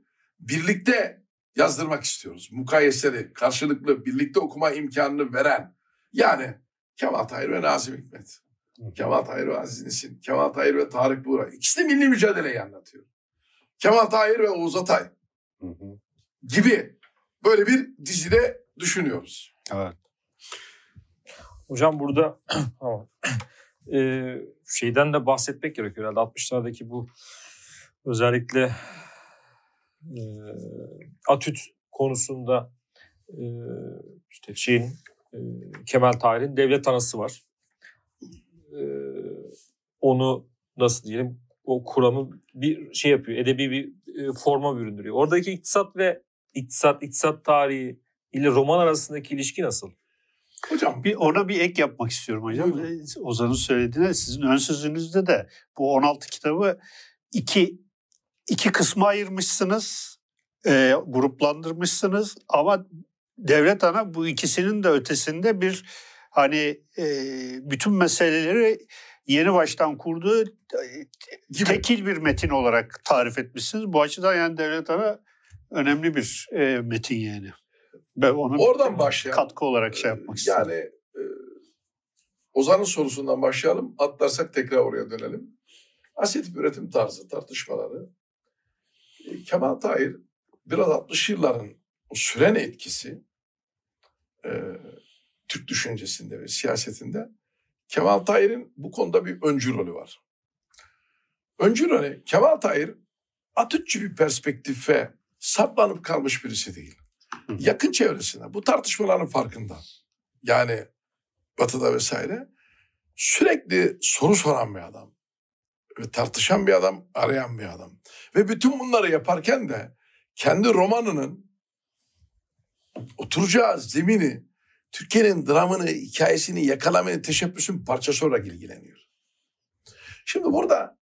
birlikte yazdırmak istiyoruz. Mukayeseli, karşılıklı, birlikte okuma imkanını veren Yani Kemal Tahir ve Nazım Hikmet. Kemal Tahir ve Aziz Nesin. Kemal Tahir ve Tarık Buğra. İkisi de milli mücadeleyi anlatıyor. Kemal Tahir ve Oğuz Atay gibi böyle bir dizide düşünüyoruz. Evet. Hocam burada e, şeyden de bahsetmek gerekiyor herhalde 60'lardaki bu özellikle e, Atüt konusunda e, işte şeyin e, Kemal Tahir'in devlet anası var. E, onu nasıl diyelim o kuramı bir şey yapıyor. Edebi bir e, forma büründürüyor. Oradaki iktisat ve iktisat, iktisat tarihi ile roman arasındaki ilişki nasıl? Hocam bir ona bir ek yapmak istiyorum hocam. Buyurun. Ozan'ın söylediğine sizin ön sözünüzde de bu 16 kitabı iki iki kısma ayırmışsınız. E, gruplandırmışsınız ama devlet ana bu ikisinin de ötesinde bir hani e, bütün meseleleri yeni baştan kurduğu e, tekil bir metin olarak tarif etmişsiniz. Bu açıdan yani devlet ana önemli bir e, metin yani. Ben onu Oradan başlayalım. Katkı olarak şey yapmak istedim. Yani e, Ozan'ın sorusundan başlayalım. Atlarsak tekrar oraya dönelim. Asetif üretim tarzı tartışmaları. E, Kemal Tahir biraz 60 yılların o süren etkisi e, Türk düşüncesinde ve siyasetinde Kemal Tahir'in bu konuda bir öncü rolü var. Öncü rolü Kemal Tahir Atatürkçü bir perspektife saplanıp kalmış birisi değil. Yakın çevresinde bu tartışmaların farkında. Yani batıda vesaire sürekli soru soran bir adam. Ve tartışan bir adam, arayan bir adam. Ve bütün bunları yaparken de kendi romanının oturacağı zemini, Türkiye'nin dramını, hikayesini yakalamanın teşebbüsün parçası olarak ilgileniyor. Şimdi burada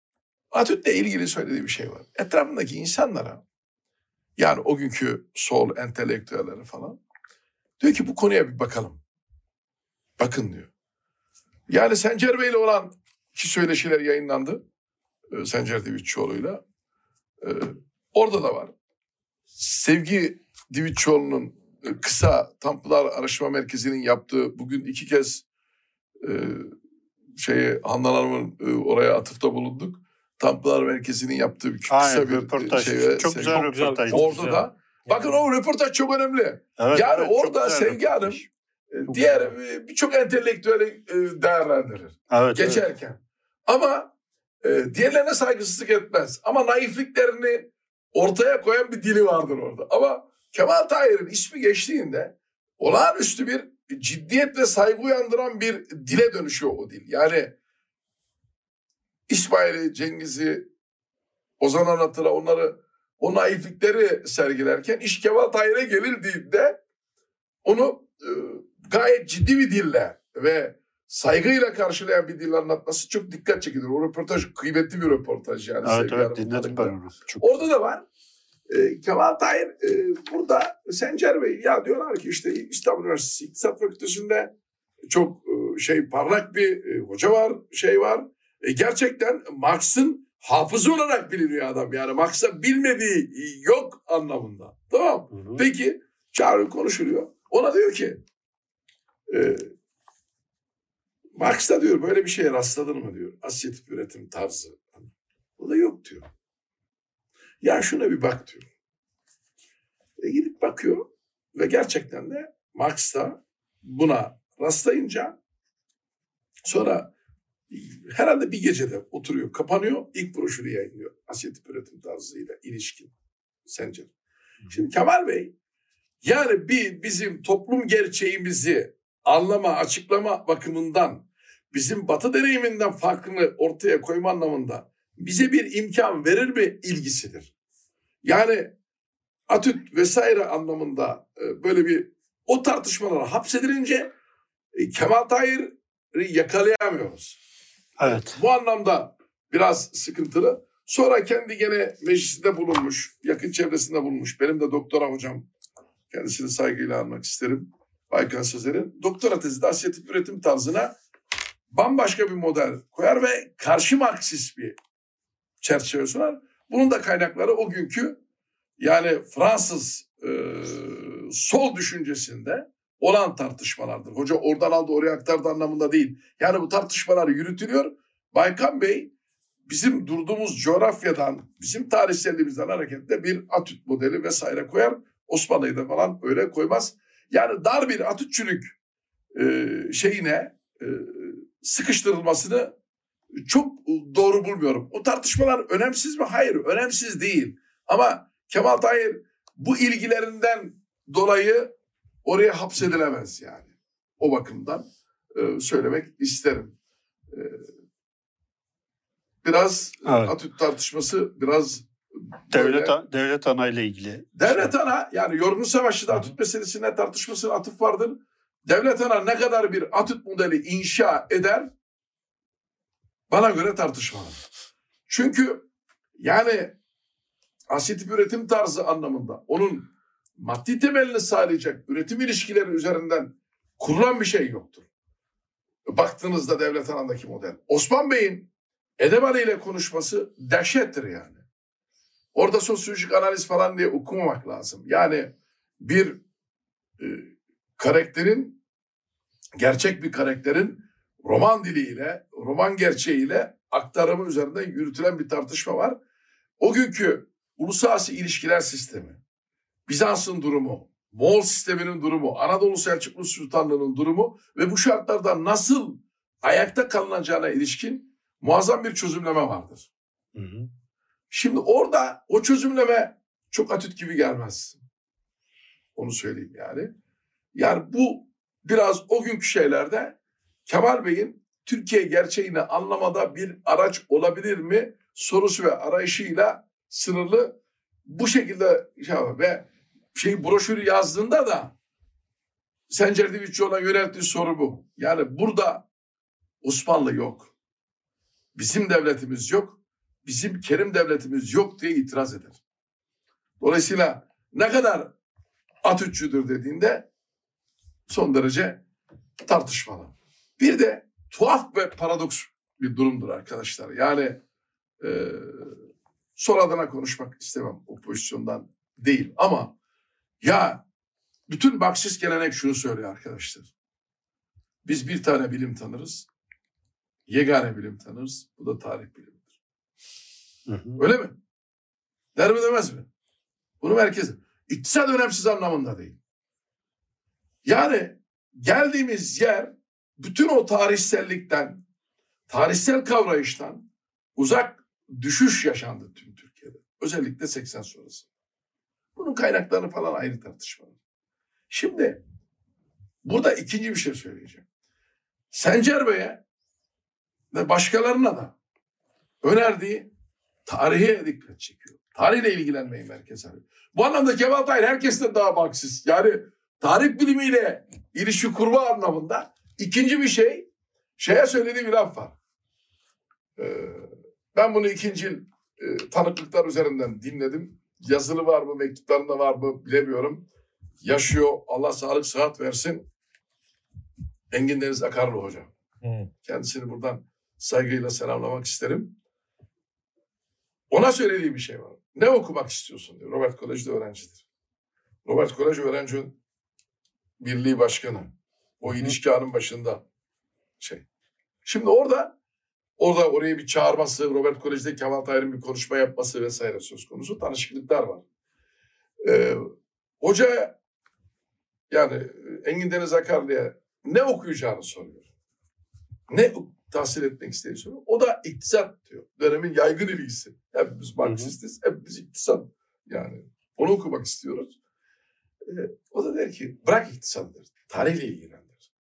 Atatürk'le ilgili söylediği bir şey var. Etrafındaki insanlara yani o günkü sol entelektüelleri falan. Diyor ki bu konuya bir bakalım. Bakın diyor. Yani Sencer Bey'le olan iki söyleşiler yayınlandı. Ee, Sencer Divitçioğlu'yla. Ee, orada da var. Sevgi Divitçioğlu'nun e, kısa Tanpınar Araştırma Merkezi'nin yaptığı bugün iki kez e, şeyi Handan Hanım'ın e, oraya atıfta bulunduk. Tanpınar Merkezi'nin yaptığı bir kısa Aynen, bir röportaj. şey. Çok güzel röportaj. Orada da bakın o röportaj çok önemli. Evet, yani evet, orada Sevgi Hanım diğer birçok entelektüeli değerlendirir. Evet, geçerken. Evet. Ama e, diğerlerine saygısızlık etmez. Ama naifliklerini ortaya koyan bir dili vardır orada. Ama Kemal Tahir'in ismi geçtiğinde olağanüstü bir ciddiyet ve saygı uyandıran bir dile dönüşüyor o dil. Yani İsmail'i, Cengiz'i, Ozan Anlatır'a onları o naiflikleri sergilerken iş Kemal Tahir'e gelildiğinde onu e, gayet ciddi bir dille ve saygıyla karşılayan bir dil anlatması çok dikkat çekilir. O röportaj kıymetli bir röportaj yani. Evet evet dinledim ben onu. Çok Orada da var. E, Kemal Tahir e, burada Sencer Bey ya diyorlar ki işte İstanbul Üniversitesi İktisat Fakültesi'nde çok e, şey parlak bir e, hoca var, şey var. E, gerçekten Marx'ın hafızı olarak biliniyor adam. Yani Marx'a bilmediği yok anlamında. Tamam. Hı hı. Peki çağrı konuşuluyor. Ona diyor ki e, Marx da diyor böyle bir şeye rastladın mı diyor. Asya tip üretim tarzı. O da yok diyor. Ya şuna bir bak diyor. E gidip bakıyor ve gerçekten de Marx da buna rastlayınca sonra herhalde bir gecede oturuyor, kapanıyor, ilk broşürü yayınlıyor. Asya tip üretim tarzıyla ilişkin. Sence? Şimdi Kemal Bey yani bir bizim toplum gerçeğimizi anlama, açıklama bakımından bizim batı deneyiminden farkını ortaya koyma anlamında bize bir imkan verir mi ilgisidir. Yani Atüt vesaire anlamında e, böyle bir o tartışmalara hapsedilince e, Kemal Tahir'i yakalayamıyoruz. Evet. Bu anlamda biraz sıkıntılı. Sonra kendi gene meclisinde bulunmuş, yakın çevresinde bulunmuş. Benim de doktora hocam kendisini saygıyla almak isterim. Baykan Sezer'in. Doktora tezi de Asya tip üretim tarzına bambaşka bir model koyar ve karşı Marksist bir çerçeve sunar. Bunun da kaynakları o günkü yani Fransız e, sol düşüncesinde olan tartışmalardır. Hoca oradan aldı oraya aktardı anlamında değil. Yani bu tartışmalar yürütülüyor. Baykan Bey bizim durduğumuz coğrafyadan, bizim tarihselliğimizden hareketle bir atüt modeli vesaire koyar. Osmanlı'yı da falan öyle koymaz. Yani dar bir atütçülük e, şeyine e, sıkıştırılmasını çok doğru bulmuyorum. O tartışmalar önemsiz mi? Hayır, önemsiz değil. Ama Kemal Tahir bu ilgilerinden dolayı oraya hapsedilemez yani. O bakımdan e, söylemek isterim. E, biraz evet. Atüt tartışması biraz devlet böyle, devlet ana ile ilgili. Devlet ana yani Yorgun Savaşı'da Atüt meselesine tartışmasına atıf vardır. Devlet ana ne kadar bir Atüt modeli inşa eder bana göre tartışmalı. Çünkü yani asitif üretim tarzı anlamında onun maddi temelini sağlayacak üretim ilişkileri üzerinden kurulan bir şey yoktur. Baktığınızda devlet anandaki model. Osman Bey'in Edebali ile konuşması dehşettir yani. Orada sosyolojik analiz falan diye okumamak lazım. Yani bir e, karakterin, gerçek bir karakterin roman diliyle, roman gerçeğiyle aktarımı üzerinden yürütülen bir tartışma var. O günkü uluslararası ilişkiler sistemi, Bizans'ın durumu, Moğol sisteminin durumu, Anadolu Selçuklu Sultanlığı'nın durumu ve bu şartlarda nasıl ayakta kalınacağına ilişkin muazzam bir çözümleme vardır. Hı hı. Şimdi orada o çözümleme çok atüt gibi gelmez. Onu söyleyeyim yani. Yani bu biraz o günkü şeylerde Kemal Bey'in Türkiye gerçeğini anlamada bir araç olabilir mi sorusu ve arayışıyla sınırlı bu şekilde şey ve şey broşürü yazdığında da Sencer Divitçioğlu'na yönelttiği soru bu. Yani burada Osmanlı yok. Bizim devletimiz yok. Bizim Kerim devletimiz yok diye itiraz eder. Dolayısıyla ne kadar Atatürkçüdür dediğinde son derece tartışmalı. Bir de tuhaf ve paradoks bir durumdur arkadaşlar. Yani e, sol adına konuşmak istemem o pozisyondan değil ama ya bütün Marksist gelenek şunu söylüyor arkadaşlar. Biz bir tane bilim tanırız. Yegane bilim tanırız. Bu da tarih bilimidir. Hı hı. Öyle mi? Der mi demez mi? Bunu merkez. İktisat önemsiz anlamında değil. Yani geldiğimiz yer bütün o tarihsellikten, tarihsel kavrayıştan uzak düşüş yaşandı tüm Türkiye'de. Özellikle 80 sonrası. Bunun kaynaklarını falan ayrı tartışmalı. Şimdi burada ikinci bir şey söyleyeceğim. Sencer Bey'e ve başkalarına da önerdiği tarihe dikkat çekiyor. Tarihle ilgilenmeyi merkez alıyor. Bu anlamda Kemal Tahir herkesten daha baksız. Yani tarih bilimiyle ilişki kurma anlamında ikinci bir şey şeye söylediği bir laf var. Ee, ben bunu ikinci e, tanıklıklar üzerinden dinledim. Yazılı var mı, mektuplarında var mı bilemiyorum. Yaşıyor. Allah sağlık sıhhat versin. Engin Deniz Akarlı hocam. Hmm. Kendisini buradan saygıyla selamlamak isterim. Ona söylediği bir şey var. Ne okumak istiyorsun diyor. Robert Kolej'de öğrencidir. Robert Kolej öğrenci birliği başkanı. O ilişki anın başında şey. Şimdi orada orada oraya bir çağırması, Robert Kolej'de Kemal Tahir'in bir konuşma yapması vesaire söz konusu. Tanışıklıklar var. Ee, hoca yani Engin Deniz Akarlı'ya ne okuyacağını soruyor. Ne tahsil etmek istediğini soruyor. O da iktisat diyor. Dönemin yaygın ilgisi. Hepimiz Marksistiz, hepimiz iktisat yani. Onu okumak istiyoruz. Ee, o da der ki bırak iktisadıdır. Tarihle ilgilendir.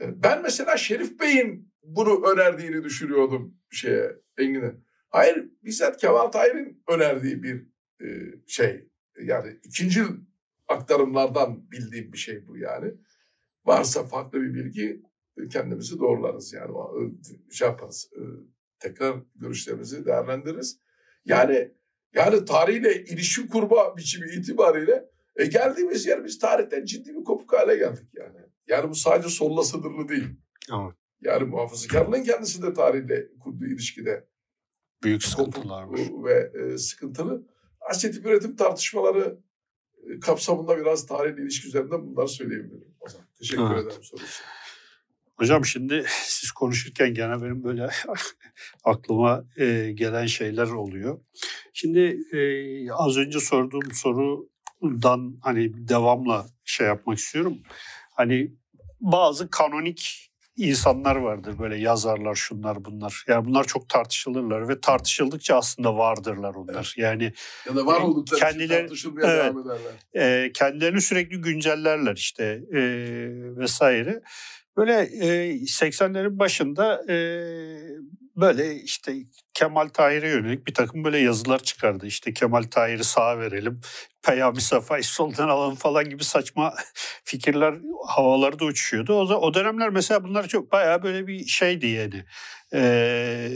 Ee, ben mesela Şerif Bey'in bunu önerdiğini düşünüyordum şeye Engin'e. Hayır bizzat Kemal Tahir'in önerdiği bir e, şey. Yani ikinci aktarımlardan bildiğim bir şey bu yani. Varsa farklı bir bilgi kendimizi doğrularız yani. Şey yaparız. E, tekrar görüşlerimizi değerlendiririz. Yani yani tarihle ilişki kurma biçimi itibariyle e, geldiğimiz yer biz tarihten ciddi bir kopuk hale geldik yani. Yani bu sadece solla sınırlı değil. Evet. Yani muhafazıkarlığın kendisi de tarihle kurduğu ilişkide büyük sıkıntılar var. Ve e, sıkıntılı. Asyetik üretim tartışmaları e, kapsamında biraz tarihin ilişki üzerinden bunları söyleyebilirim. O zaman. Teşekkür evet. ederim soru için. Hocam şimdi siz konuşurken gene benim böyle aklıma e, gelen şeyler oluyor. Şimdi e, az önce sorduğum sorudan hani devamla şey yapmak istiyorum. Hani bazı kanonik insanlar vardır böyle yazarlar şunlar bunlar. Yani bunlar çok tartışılırlar ve tartışıldıkça aslında vardırlar onlar. Evet. Yani ya da var oldukları kendileri, tartışılmaya evet, devam ederler. E, kendilerini sürekli güncellerler işte e, vesaire. Böyle e, 80'lerin başında e, böyle işte Kemal Tahir'e yönelik bir takım böyle yazılar çıkardı. İşte Kemal Tahir'i sağa verelim, Peyami Safa'yı soldan alalım falan gibi saçma fikirler havalarda uçuşuyordu. O, o dönemler mesela bunlar çok bayağı böyle bir şeydi yani. Ee,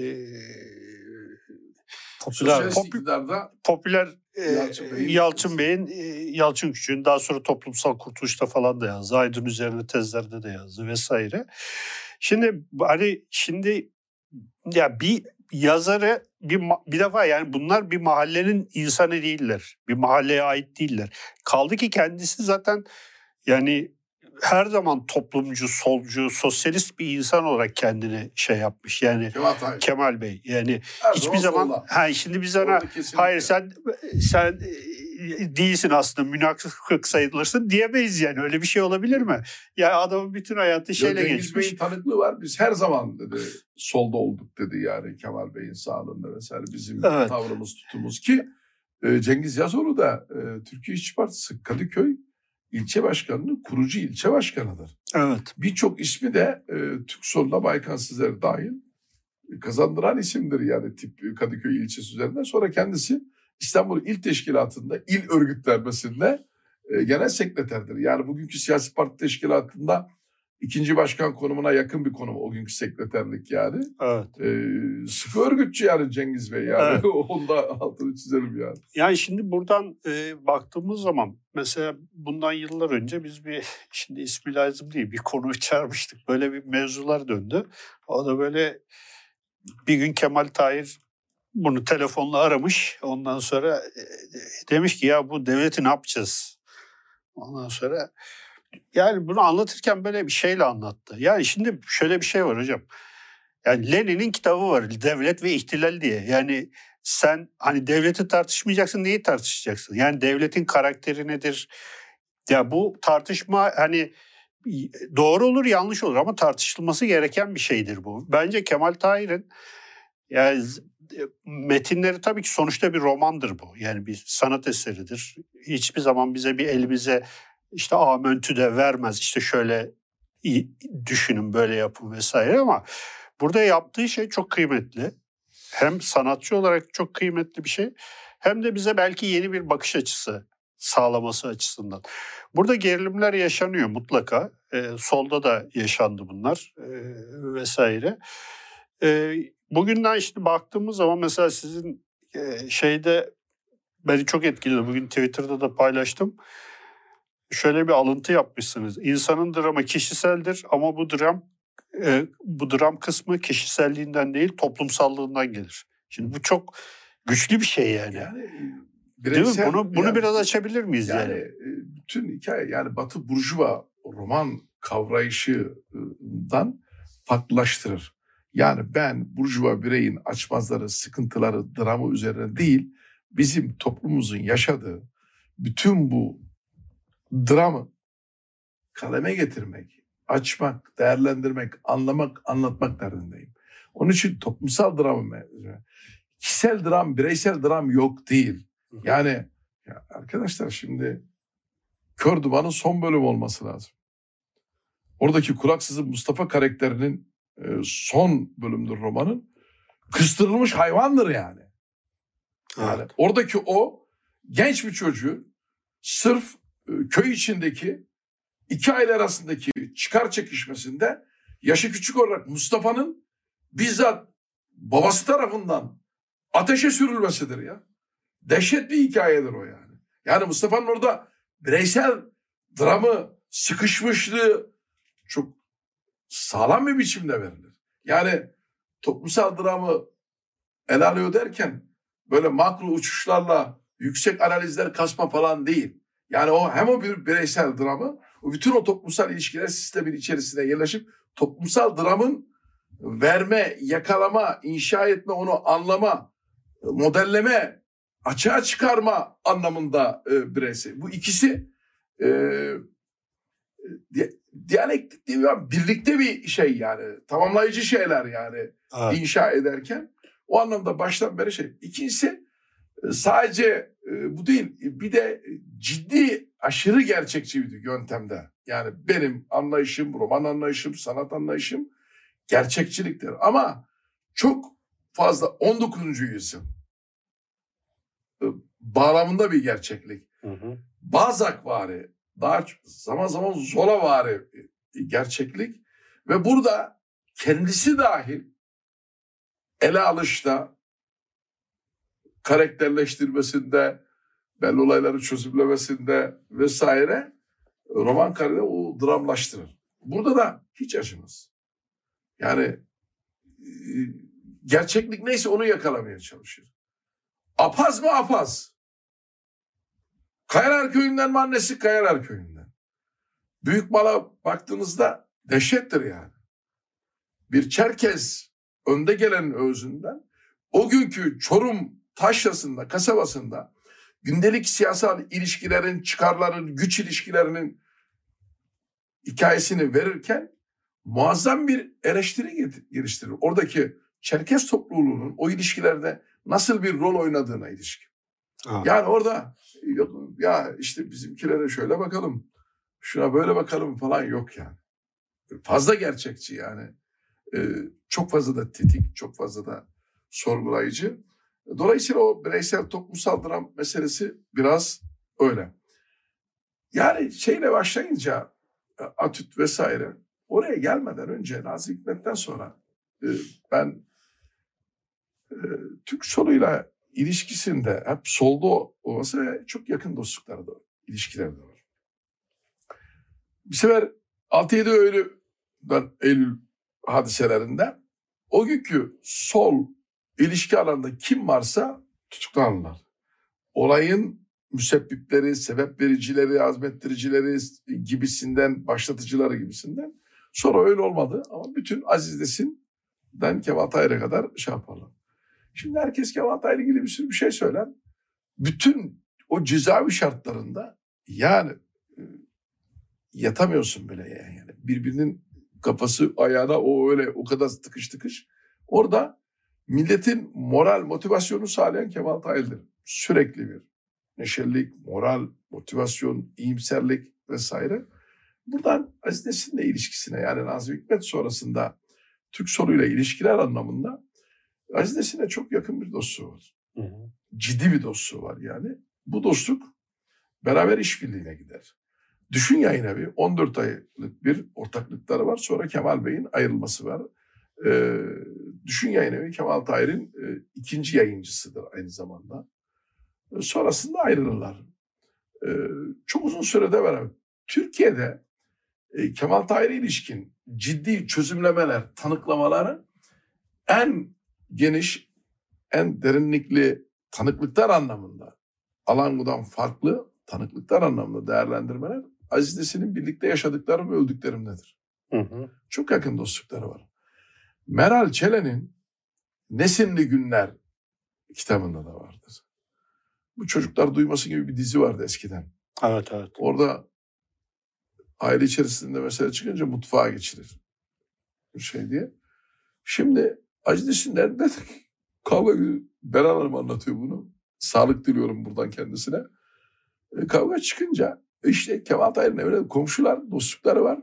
popüler, popüler, popüler Yalçın Bey'in, Yalçın, Bey'in Yalçın Küçük'ün daha sonra toplumsal kurtuluşta falan da yazdı. Aydın üzerine tezlerde de yazdı vesaire. Şimdi hani şimdi ya bir yazarı bir bir defa yani bunlar bir mahallenin insanı değiller. Bir mahalleye ait değiller. Kaldı ki kendisi zaten yani her zaman toplumcu, solcu, sosyalist bir insan olarak kendini şey yapmış. Yani Kemal, Kemal Bey. Yani her hiçbir zaman, zaman ha şimdi biz ona hayır sen sen değilsin aslında münafık sayılırsın diyemeyiz yani. Öyle bir şey olabilir mi? Ya adamın bütün hayatı şeyle Cengiz geçmiş. Bey'in tanıklığı var. Biz her zaman dedi solda olduk dedi yani Kemal Bey'in sağlığında vesaire bizim evet. tavrımız tutumuz ki e, Cengiz Yazıoğlu da e, Türkiye İşçi Partisi Kadıköy ilçe başkanının kurucu ilçe başkanıdır. Evet. Birçok ismi de e, Türk soluna Baykan Sizler dahil kazandıran isimdir yani tip Kadıköy ilçesi üzerinden. Sonra kendisi İstanbul İl Teşkilatı'nda, il örgütlenmesinde e, genel sekreterdir. Yani bugünkü siyasi parti teşkilatında ikinci başkan konumuna yakın bir konum o günkü sekreterlik yani. Evet. Ee, sıkı örgütçü yani Cengiz Bey yani. Evet. Onu da altını çizelim yani. Yani şimdi buradan e, baktığımız zaman mesela bundan yıllar önce biz bir şimdi ismi lazım değil bir konu çağırmıştık. Böyle bir mevzular döndü. O da böyle bir gün Kemal Tahir bunu telefonla aramış. Ondan sonra e, demiş ki ya bu devleti ne yapacağız? Ondan sonra yani bunu anlatırken böyle bir şeyle anlattı. Yani şimdi şöyle bir şey var hocam. Yani Lenin'in kitabı var Devlet ve İhtilal diye. Yani sen hani devleti tartışmayacaksın neyi tartışacaksın? Yani devletin karakteri nedir? Ya bu tartışma hani doğru olur yanlış olur ama tartışılması gereken bir şeydir bu. Bence Kemal Tahir'in yani metinleri tabii ki sonuçta bir romandır bu. Yani bir sanat eseridir. Hiçbir zaman bize bir elimize işte amentü de vermez işte şöyle düşünün böyle yapın vesaire ama burada yaptığı şey çok kıymetli. Hem sanatçı olarak çok kıymetli bir şey hem de bize belki yeni bir bakış açısı sağlaması açısından. Burada gerilimler yaşanıyor mutlaka. Ee, solda da yaşandı bunlar e, vesaire. E, bugünden işte baktığımız zaman mesela sizin e, şeyde beni çok etkiledi. Bugün Twitter'da da paylaştım şöyle bir alıntı yapmışsınız. İnsanın dramı kişiseldir ama bu dram e, bu dram kısmı kişiselliğinden değil toplumsallığından gelir. Şimdi bu çok güçlü bir şey yani. Yani Değil mi? Bunu bunu yani, biraz açabilir miyiz yani? Yani e, bütün hikaye yani Batı burjuva roman kavrayışından farklılaştırır. Yani ben burjuva bireyin açmazları, sıkıntıları, dramı üzerine değil, bizim toplumumuzun yaşadığı bütün bu dramı kaleme getirmek, açmak, değerlendirmek, anlamak, anlatmak derdindeyim. Onun için toplumsal dramı, kişisel dram, bireysel dram yok değil. Yani ya arkadaşlar şimdi Kör Duman'ın son bölüm olması lazım. Oradaki kulaksızın Mustafa karakterinin son bölümdür romanın. Kıstırılmış hayvandır yani. Yani evet. oradaki o genç bir çocuğu sırf köy içindeki iki aile arasındaki çıkar çekişmesinde yaşı küçük olarak Mustafa'nın bizzat babası tarafından ateşe sürülmesidir ya. Dehşet bir hikayedir o yani. Yani Mustafa'nın orada bireysel dramı, sıkışmışlığı çok sağlam bir biçimde verilir. Yani toplumsal dramı ele alıyor derken böyle makro uçuşlarla yüksek analizler kasma falan değil. Yani o hem o bir bireysel dramı, o bütün o toplumsal ilişkiler sistemin içerisine yerleşip toplumsal dramın verme, yakalama, inşa etme, onu anlama, modelleme, açığa çıkarma anlamında e, bireysel. Bu ikisi e, diyalektik mi? Birlikte bir şey yani. Tamamlayıcı şeyler yani evet. inşa ederken. O anlamda baştan beri şey. İkincisi e, sadece e, bu değil. Bir de ciddi aşırı gerçekçi bir yöntemde. Yani benim anlayışım, roman anlayışım, sanat anlayışım gerçekçiliktir. Ama çok fazla 19. yüzyıl e, bağlamında bir gerçeklik. Hı hı. Bazakvari, daha zaman zaman Zolavari gerçeklik ve burada kendisi dahil ele alışta, karakterleştirmesinde, belli olayları çözümlemesinde vesaire roman karede o dramlaştırır. Burada da hiç acımaz. Yani gerçeklik neyse onu yakalamaya çalışır. Apaz mı apaz? Kayalar köyünden mi annesi Kayalar köyünden? Büyük mala baktığınızda dehşettir yani. Bir Çerkez önde gelen özünden o günkü Çorum taşrasında, kasabasında gündelik siyasal ilişkilerin, çıkarların, güç ilişkilerinin hikayesini verirken muazzam bir eleştiri geliştirir. Oradaki Çerkez topluluğunun o ilişkilerde nasıl bir rol oynadığına ilişkin. Ha. Yani orada ya işte bizimkilere şöyle bakalım, şuna böyle bakalım falan yok yani. Fazla gerçekçi yani. Ee, çok fazla da tetik, çok fazla da sorgulayıcı. Dolayısıyla o bireysel toplumsal dram meselesi biraz öyle. Yani şeyle başlayınca e, Atüt vesaire oraya gelmeden önce Nazım Hikmet'ten sonra e, ben e, Türk soluyla ilişkisinde hep solda olması ve çok yakın dostlukları da ilişkileri de var. Bir sefer 6-7 Eylül'den Eylül hadiselerinde o günkü sol ilişki alanında kim varsa tutuklanırlar. Olayın müsebbipleri, sebep vericileri, azmettiricileri gibisinden, başlatıcıları gibisinden. Sonra öyle olmadı ama bütün Aziz Nesin'den Kemal Tahir'e kadar şey yaparlar. Şimdi herkes Kemal Tahir'le ilgili bir sürü bir şey söyler. Bütün o cezaevi şartlarında yani e, yatamıyorsun bile yani. Birbirinin kafası ayağına o öyle o kadar tıkış tıkış. Orada milletin moral motivasyonu sağlayan Kemal Tahir'dir. Sürekli bir neşelilik, moral, motivasyon, iyimserlik vesaire. Buradan Aziz Nesin'le ilişkisine yani Nazım Hikmet sonrasında Türk soluyla ilişkiler anlamında Aziz Nesin'e çok yakın bir dostluğu var. Hı hı. Ciddi bir dostluğu var yani. Bu dostluk beraber işbirliğine gider. Düşün yayın evi 14 aylık bir ortaklıkları var. Sonra Kemal Bey'in ayrılması var. Ee, Düşün yayın evi Kemal Tahir'in e, ikinci yayıncısıdır aynı zamanda. E, sonrasında ayrılırlar. E, çok uzun sürede beraber. Türkiye'de e, Kemal Tahir'e ilişkin ciddi çözümlemeler, tanıklamaları en geniş, en derinlikli tanıklıklar anlamında Alangu'dan farklı tanıklıklar anlamında değerlendirmeler Aziz Nesin'in birlikte yaşadıkları ve öldüklerimdedir. Hı hı. Çok yakın dostlukları var. Meral Çelen'in Nesinli Günler kitabında da vardır. Bu çocuklar duyması gibi bir dizi vardı eskiden. Evet evet. Orada aile içerisinde mesela çıkınca mutfağa geçilir. Bir şey diye. Şimdi Acı Nesinler'de kavga Beran Hanım anlatıyor bunu. Sağlık diliyorum buradan kendisine. E, kavga çıkınca işte Kemal Tahir'in evine komşular, dostlukları var.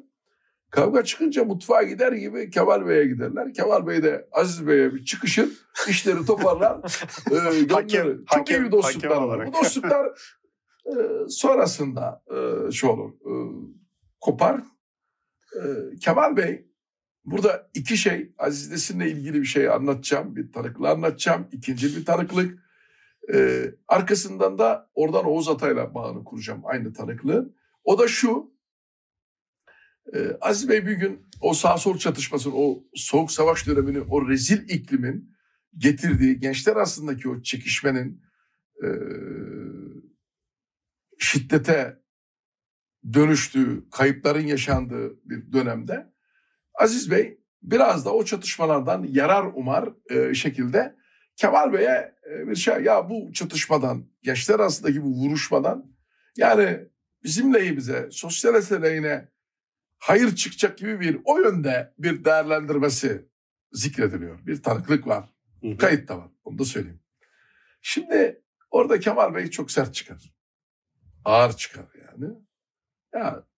Kavga çıkınca mutfağa gider gibi Kemal Bey'e giderler. Kemal Bey de Aziz Bey'e bir çıkışır, işleri toparlar, e, hakem, Çok hakem, iyi bir dostluklar var. Bu dostluklar e, sonrasında e, şu olur, e, kopar. E, Kemal Bey burada iki şey, Aziz Nesin'le ilgili bir şey anlatacağım, bir tanıklığı anlatacağım. İkinci bir tanıklık. E, arkasından da oradan Oğuz Atay'la bağını kuracağım aynı tanıklığın. O da şu, ee, Aziz Bey bir gün o sağ sol çatışmasını, o soğuk savaş dönemini, o rezil iklimin getirdiği gençler arasındaki o çekişmenin e, şiddete dönüştüğü, kayıpların yaşandığı bir dönemde Aziz Bey biraz da o çatışmalardan yarar umar e, şekilde Kemal Bey'e e, bir şey ya bu çatışmadan, gençler arasındaki bu vuruşmadan yani bizim lehimize, sosyalist lehine hayır çıkacak gibi bir o yönde bir değerlendirmesi zikrediliyor. Bir tanıklık var. Hı hı. Kayıt da var. Onu da söyleyeyim. Şimdi orada Kemal Bey çok sert çıkar. Ağır çıkar yani. Ya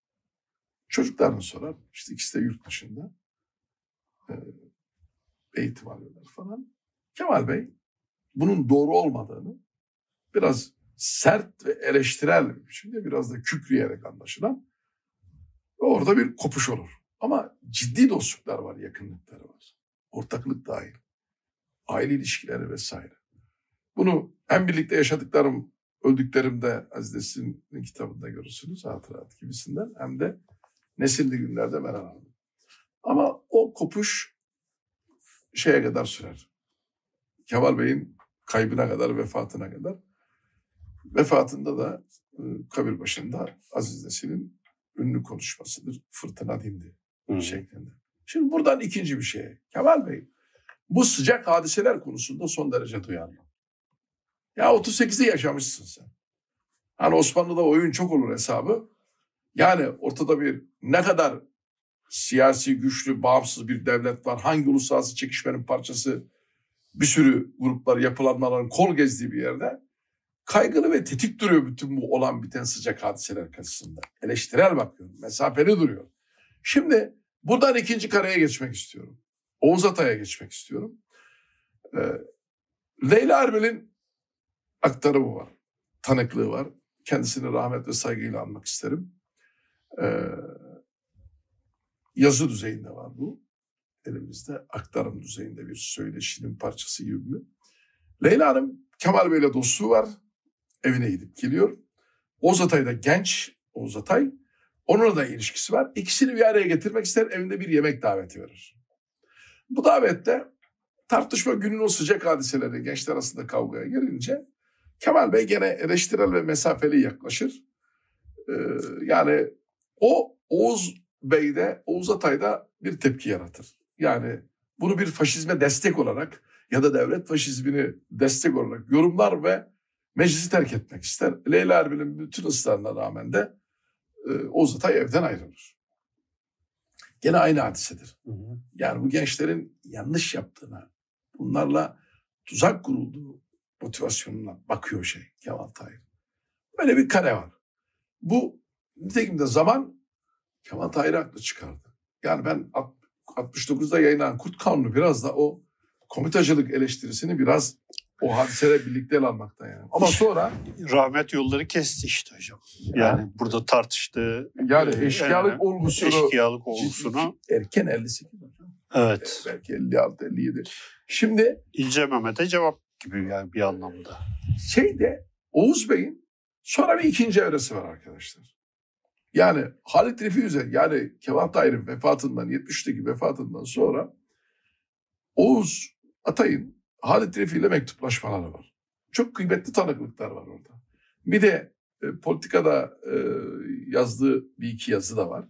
çocuklarını sorar. İşte ikisi de yurt dışında. Eğitim alıyorlar falan. Kemal Bey bunun doğru olmadığını biraz sert ve eleştirel bir biçimde biraz da kükreyerek anlaşılan orada bir kopuş olur. Ama ciddi dostluklar var, yakınlıkları var. Ortaklık dahil. Aile ilişkileri vesaire. Bunu hem birlikte yaşadıklarım, öldüklerimde Aziz Nesin'in kitabında görürsünüz hatırat gibisinden hem de nesilli günlerde ben aldım. Ama o kopuş şeye kadar sürer. Kemal Bey'in kaybına kadar, vefatına kadar. Vefatında da e, kabir başında Aziz Nesin'in ünlü konuşmasıdır. Fırtına dindi hmm. şeklinde. Şimdi buradan ikinci bir şey. Kemal Bey bu sıcak hadiseler konusunda son derece duyarlı. Ya 38'i yaşamışsın sen. Hani Osmanlı'da oyun çok olur hesabı. Yani ortada bir ne kadar siyasi güçlü, bağımsız bir devlet var. Hangi uluslararası çekişmenin parçası bir sürü gruplar, yapılanmaların kol gezdiği bir yerde kaygılı ve tetik duruyor bütün bu olan biten sıcak hadiseler karşısında. Eleştirel bakıyor, mesafeli duruyor. Şimdi buradan ikinci kareye geçmek istiyorum. Oğuz Atay'a geçmek istiyorum. Ee, Leyla Erbil'in aktarımı var, tanıklığı var. Kendisini rahmet ve saygıyla anmak isterim. Ee, yazı düzeyinde var bu. Elimizde aktarım düzeyinde bir söyleşinin parçası gibi mi? Leyla Hanım Kemal Bey'le dostluğu var. Evine gidip geliyor. Oğuz Atay da genç Oğuz Atay. Onunla da ilişkisi var. İkisini bir araya getirmek ister evinde bir yemek daveti verir. Bu davette tartışma günün o sıcak hadiseleri gençler arasında kavgaya girince Kemal Bey gene eleştirel ve mesafeli yaklaşır. Ee, yani o Oğuz Bey'de, Oğuz Atay'da bir tepki yaratır. Yani bunu bir faşizme destek olarak ya da devlet faşizmini destek olarak yorumlar ve meclisi terk etmek ister. Leyla Erbil'in bütün ısrarına rağmen de e, Oğuz Atay evden ayrılır. Gene aynı hadisedir. Yani bu gençlerin yanlış yaptığına, bunlarla tuzak kurulduğu motivasyonuna bakıyor şey Kemal Tahir. Böyle bir kare var. Bu nitekim de zaman Kemal Tahir haklı çıkardı. Yani ben 69'da yayınlanan Kurt Kanunu biraz da o komitacılık eleştirisini biraz o hadiseyle birlikte ele almaktan yani. Ama sonra... Rahmet yolları kesti işte hocam. Yani, yani burada tartıştığı... Yani e, eşkıyalık yani, olgusunu... Eşkıyalık olgusunu... Erken 58 hocam. Evet. Belki 56, 57. Şimdi... İlce Mehmet'e cevap gibi yani bir anlamda. Şeyde Oğuz Bey'in sonra bir ikinci evresi var arkadaşlar. Yani Halit Refi üzerine yani Kemal Tahir'in vefatından 70'teki vefatından sonra Oğuz Atay'ın Halit Refi ile mektuplaşmaları var. Çok kıymetli tanıklıklar var orada. Bir de e, politikada e, yazdığı bir iki yazı da var.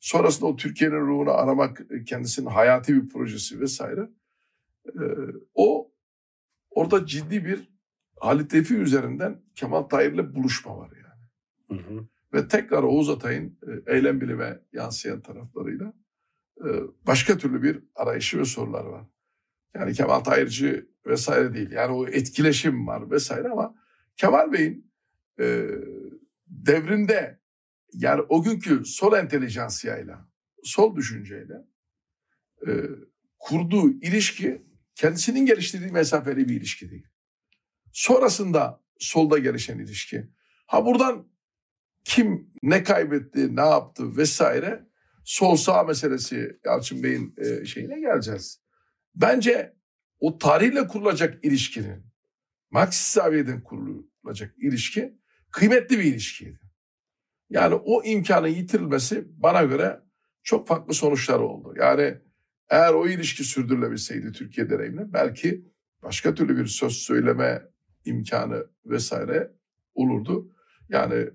Sonrasında o Türkiye'nin ruhunu aramak e, kendisinin hayati bir projesi vesaire. E, o orada ciddi bir Halit Refi üzerinden Kemal Tahir'le buluşma var yani. Hı hı ve tekrar Oğuz Atay'ın e, eylem bilime yansıyan taraflarıyla e, başka türlü bir arayışı ve sorular var. Yani Kemal Tahirci vesaire değil. Yani o etkileşim var vesaire ama Kemal Bey'in e, devrinde yani o günkü sol entelijansiyayla, sol düşünceyle kurduğu ilişki kendisinin geliştirdiği mesafeli bir ilişki değil. Sonrasında solda gelişen ilişki. Ha buradan kim ne kaybetti, ne yaptı vesaire sol sağ meselesi Yalçın Bey'in e, şeyine geleceğiz. Bence o tarihle kurulacak ilişkinin Marksist zaviyeden kurulacak ilişki kıymetli bir ilişkiydi. Yani o imkanın yitirilmesi bana göre çok farklı sonuçlar oldu. Yani eğer o ilişki sürdürülebilseydi Türkiye deneyimine belki başka türlü bir söz söyleme imkanı vesaire olurdu. Yani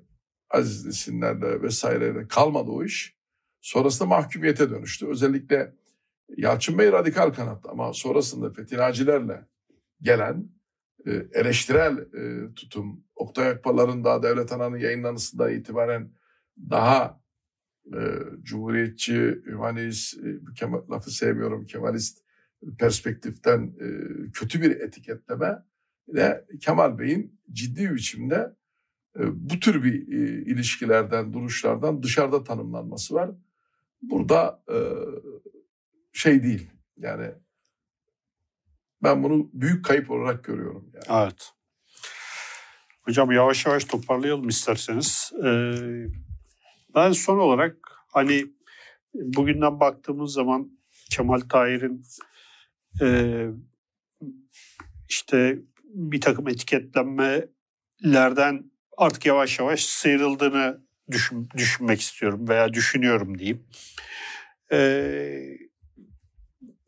Aziz Nesinlerle vesaireyle kalmadı o iş. Sonrasında mahkumiyete dönüştü. Özellikle Yalçın Bey radikal kanat ama sonrasında Fetinacilerle gelen e, eleştirel e, tutum, Oktay Akbal'ların daha Devlet Ana'nın yayınlanısından itibaren daha e, cumhuriyetçi, hümanist, e, Kemal, lafı sevmiyorum, Kemalist perspektiften e, kötü bir etiketleme ve Kemal Bey'in ciddi biçimde bu tür bir e, ilişkilerden, duruşlardan dışarıda tanımlanması var. Burada e, şey değil yani ben bunu büyük kayıp olarak görüyorum. Yani. Evet. Hocam yavaş yavaş toparlayalım isterseniz. Ee, ben son olarak hani bugünden baktığımız zaman Kemal Tahir'in e, işte bir takım etiketlenmelerden artık yavaş yavaş sıyrıldığını düşün, düşünmek istiyorum veya düşünüyorum diyeyim. Ee,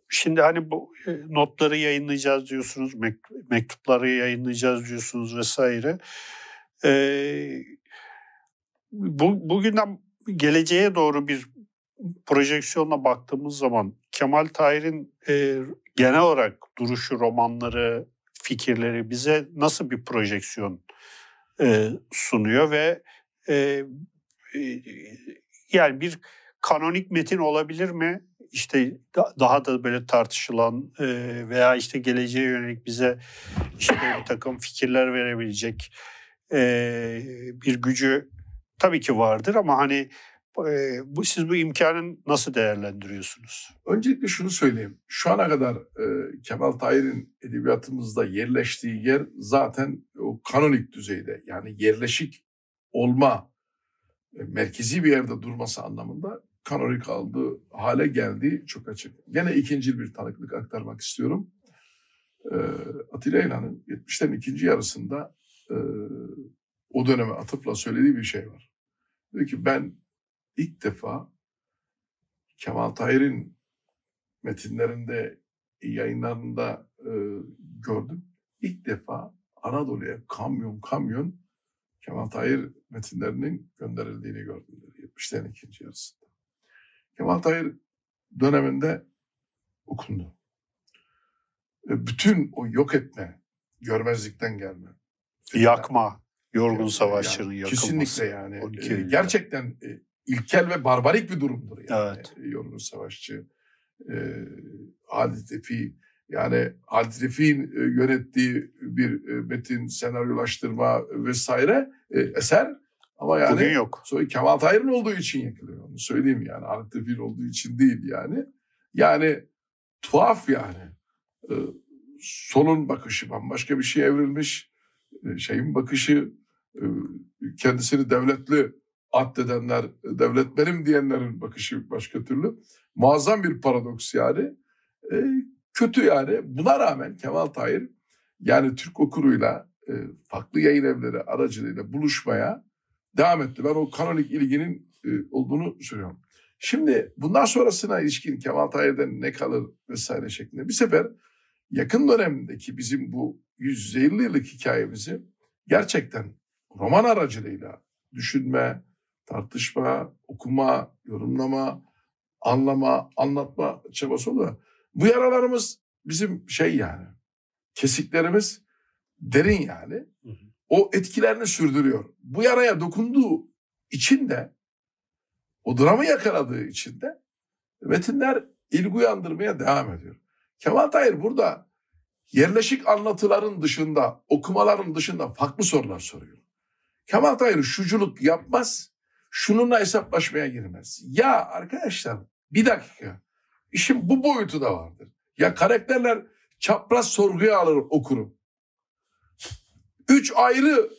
şimdi hani bu e, notları yayınlayacağız diyorsunuz, mektupları yayınlayacağız diyorsunuz vesaire. Ee, bu, bugünden geleceğe doğru bir projeksiyonla baktığımız zaman Kemal Tahir'in e, genel olarak duruşu, romanları, fikirleri bize nasıl bir projeksiyon e, sunuyor ve e, e, yani bir kanonik metin olabilir mi? İşte daha da böyle tartışılan veya işte geleceğe yönelik bize işte bir takım fikirler verebilecek bir gücü tabii ki vardır ama hani bu siz bu imkanı nasıl değerlendiriyorsunuz? Öncelikle şunu söyleyeyim. Şu ana kadar e, Kemal Tahir'in edebiyatımızda yerleştiği yer zaten o kanonik düzeyde. Yani yerleşik olma, e, merkezi bir yerde durması anlamında kanonik aldığı hale geldiği çok açık. Gene ikinci bir tanıklık aktarmak istiyorum. E, Atilla İlhan'ın 70'lerin ikinci yarısında e, o döneme atıfla söylediği bir şey var. Diyor ki ben ilk defa Kemal Tahir'in metinlerinde, yayınlarında e, gördüm. İlk defa Anadolu'ya kamyon kamyon Kemal Tahir metinlerinin gönderildiğini gördüm dedi 70'lerin ikinci yarısında. Kemal Tahir döneminde okundu. E, bütün o yok etme, görmezlikten gelme. Yakma, yorgun savaşçının yani, yakılması. Kesinlikle yani. E, gerçekten e, ilkel ve barbarik bir durumdur yani. Evet. Yorgun Savaşçı, e, Halit Refi, yani Halit Refi'nin e, yönettiği bir e, metin, senaryolaştırma vesaire e, eser. Ama yani Bugün yok. Sonra Kemal Tahir'in olduğu için yakılıyor. Onu söyleyeyim yani. Halit Refi'nin olduğu için değil yani. Yani tuhaf yani. E, solun bakışı bambaşka bir şey evrilmiş. E, şeyin bakışı e, kendisini devletli addedenler, devlet benim diyenlerin bakışı başka türlü. Muazzam bir paradoks yani. E, kötü yani. Buna rağmen Kemal Tahir yani Türk okuruyla e, farklı yayın evleri aracılığıyla buluşmaya devam etti. Ben o kanonik ilginin e, olduğunu söylüyorum. Şimdi bundan sonrasına ilişkin Kemal Tahir'den ne kalır vesaire şeklinde bir sefer yakın dönemdeki bizim bu 150 yıllık hikayemizi gerçekten roman aracılığıyla düşünme, tartışma, okuma, yorumlama, anlama, anlatma çabası oluyor. Bu yaralarımız bizim şey yani, kesiklerimiz derin yani. O etkilerini sürdürüyor. Bu yaraya dokunduğu için de, o dramı yakaladığı için de metinler ilgi uyandırmaya devam ediyor. Kemal Tahir burada yerleşik anlatıların dışında, okumaların dışında farklı sorular soruyor. Kemal Tahir şuculuk yapmaz, şununla hesaplaşmaya girmez. Ya arkadaşlar bir dakika. İşin bu boyutu da vardır. Ya karakterler çapraz sorguya alır okurum. Üç ayrı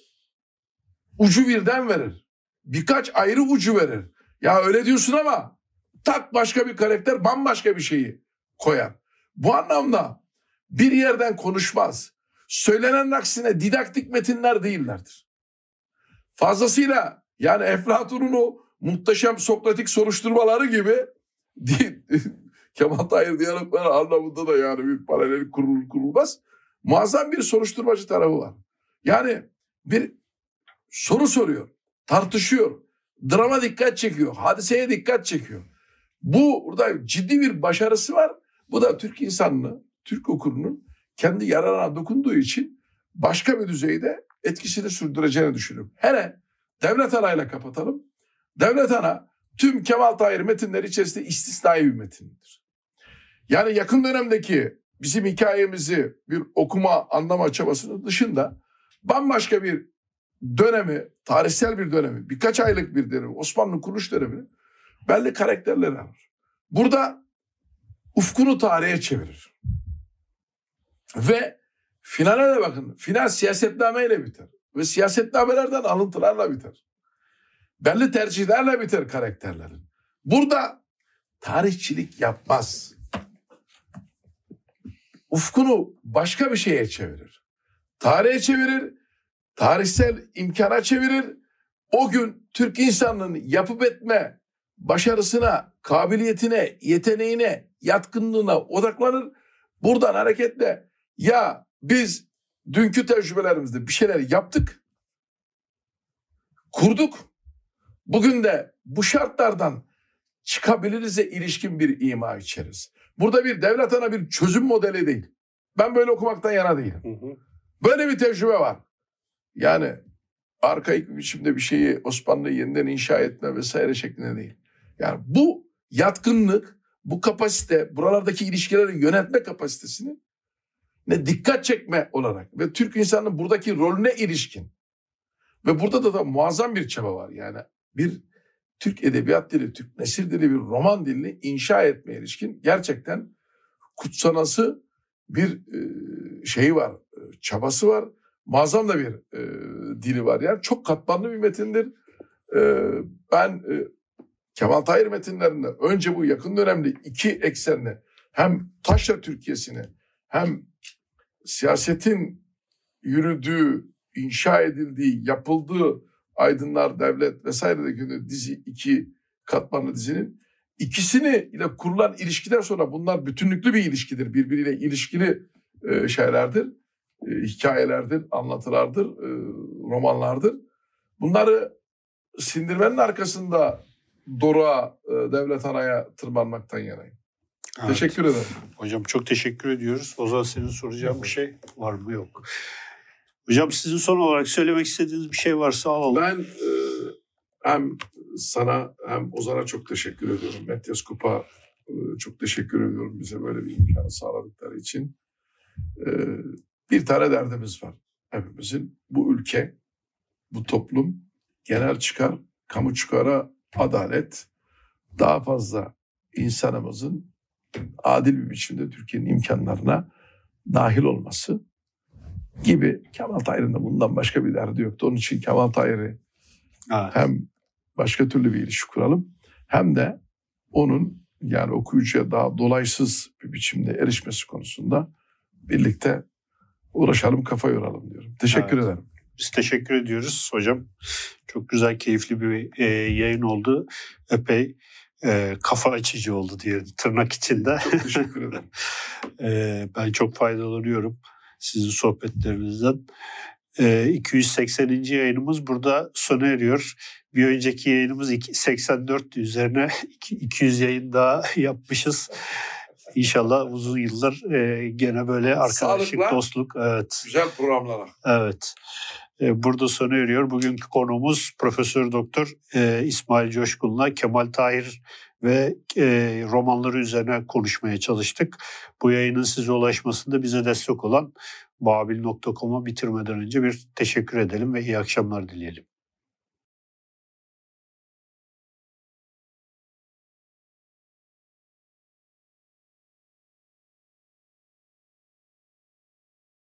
ucu birden verir. Birkaç ayrı ucu verir. Ya öyle diyorsun ama tak başka bir karakter bambaşka bir şeyi koyar. Bu anlamda bir yerden konuşmaz. Söylenen aksine didaktik metinler değillerdir. Fazlasıyla yani Eflatun'un o muhteşem Sokratik soruşturmaları gibi. Kemal Tahir diyalogları anlamında da yani bir paralel kurulur kurulmaz. Muazzam bir soruşturmacı tarafı var. Yani bir soru soruyor, tartışıyor, drama dikkat çekiyor, hadiseye dikkat çekiyor. Bu burada ciddi bir başarısı var. Bu da Türk insanını, Türk okurunun kendi yararına dokunduğu için başka bir düzeyde etkisini sürdüreceğini düşünüyorum. Hele Devlet Ana'yla kapatalım. Devlet Ana tüm Kemal Tahir metinleri içerisinde istisnai bir metindir. Yani yakın dönemdeki bizim hikayemizi bir okuma, anlama çabasının dışında bambaşka bir dönemi, tarihsel bir dönemi, birkaç aylık bir dönemi, Osmanlı kuruluş dönemini belli karakterleri alır. Burada ufkunu tarihe çevirir. Ve finale de bakın. Final siyasetnameyle biter. Ve siyasetnamelerden alıntılarla biter. Belli tercihlerle biter karakterlerin. Burada tarihçilik yapmaz. Ufkunu başka bir şeye çevirir. Tarihe çevirir, tarihsel imkana çevirir. O gün Türk insanının yapıp etme başarısına, kabiliyetine, yeteneğine, yatkınlığına odaklanır. Buradan hareketle ya biz dünkü tecrübelerimizde bir şeyler yaptık, kurduk. Bugün de bu şartlardan çıkabilirize ilişkin bir ima içeriz. Burada bir devlet ana bir çözüm modeli değil. Ben böyle okumaktan yana değilim. Böyle bir tecrübe var. Yani arkaik bir biçimde bir şeyi Osmanlı'yı yeniden inşa etme vesaire şeklinde değil. Yani bu yatkınlık, bu kapasite, buralardaki ilişkileri yönetme kapasitesini ne dikkat çekme olarak ve Türk insanının buradaki rolüne ilişkin ve burada da, da muazzam bir çaba var. Yani bir Türk edebiyat dili, Türk nesir dili bir roman dilini inşa etmeye ilişkin gerçekten kutsanası bir e, şeyi var, e, çabası var. Muazzam da bir e, dili var. Yani çok katmanlı bir metindir. Ben Kemal Tahir metinlerinde önce bu yakın dönemde iki eksenli hem Taşra Türkiye'sini hem siyasetin yürüdüğü, inşa edildiği, yapıldığı Aydınlar, Devlet vesaire dizi iki katmanlı dizinin ikisini ile kurulan ilişkiden sonra bunlar bütünlüklü bir ilişkidir. Birbiriyle ilişkili e, şeylerdir, e, hikayelerdir, anlatılardır, e, romanlardır. Bunları sindirmenin arkasında Doruk'a, e, Devlet Ana'ya tırmanmaktan yanayım. Evet. Teşekkür ederim. Hocam çok teşekkür ediyoruz. O zaman senin soracağın bir şey var mı yok. Hocam sizin son olarak söylemek istediğiniz bir şey varsa alalım. Ben e, hem sana hem Ozan'a çok teşekkür ediyorum. Metyas Kupa e, çok teşekkür ediyorum bize böyle bir imkanı sağladıkları için. E, bir tane derdimiz var hepimizin. Bu ülke, bu toplum genel çıkar, kamu çıkara adalet, daha fazla insanımızın adil bir biçimde Türkiye'nin imkanlarına dahil olması gibi Kemal Tahir'in de bundan başka bir derdi yoktu. Onun için Kemal Tahir'i evet. hem başka türlü bir ilişki kuralım hem de onun yani okuyucuya daha dolaysız bir biçimde erişmesi konusunda birlikte uğraşalım, kafa yoralım diyorum. Teşekkür evet. ederim. Biz teşekkür ediyoruz hocam. Çok güzel, keyifli bir e, yayın oldu. Epey e, kafa açıcı oldu diyelim tırnak içinde. Çok teşekkür ederim. e, ben çok faydalanıyorum sizin sohbetlerinizden. E, 280. yayınımız burada sona eriyor. Bir önceki yayınımız 84 üzerine 200 yayın daha yapmışız. İnşallah uzun yıllar e, gene böyle arkadaşlık, Sağlıkla, dostluk. Evet. Güzel programlara. Evet. E, burada sona eriyor. Bugünkü konuğumuz Profesör Doktor e, İsmail Coşkun'la Kemal Tahir ve e, romanları üzerine konuşmaya çalıştık. Bu yayının size ulaşmasında bize destek olan babil.com'u bitirmeden önce bir teşekkür edelim ve iyi akşamlar dileyelim.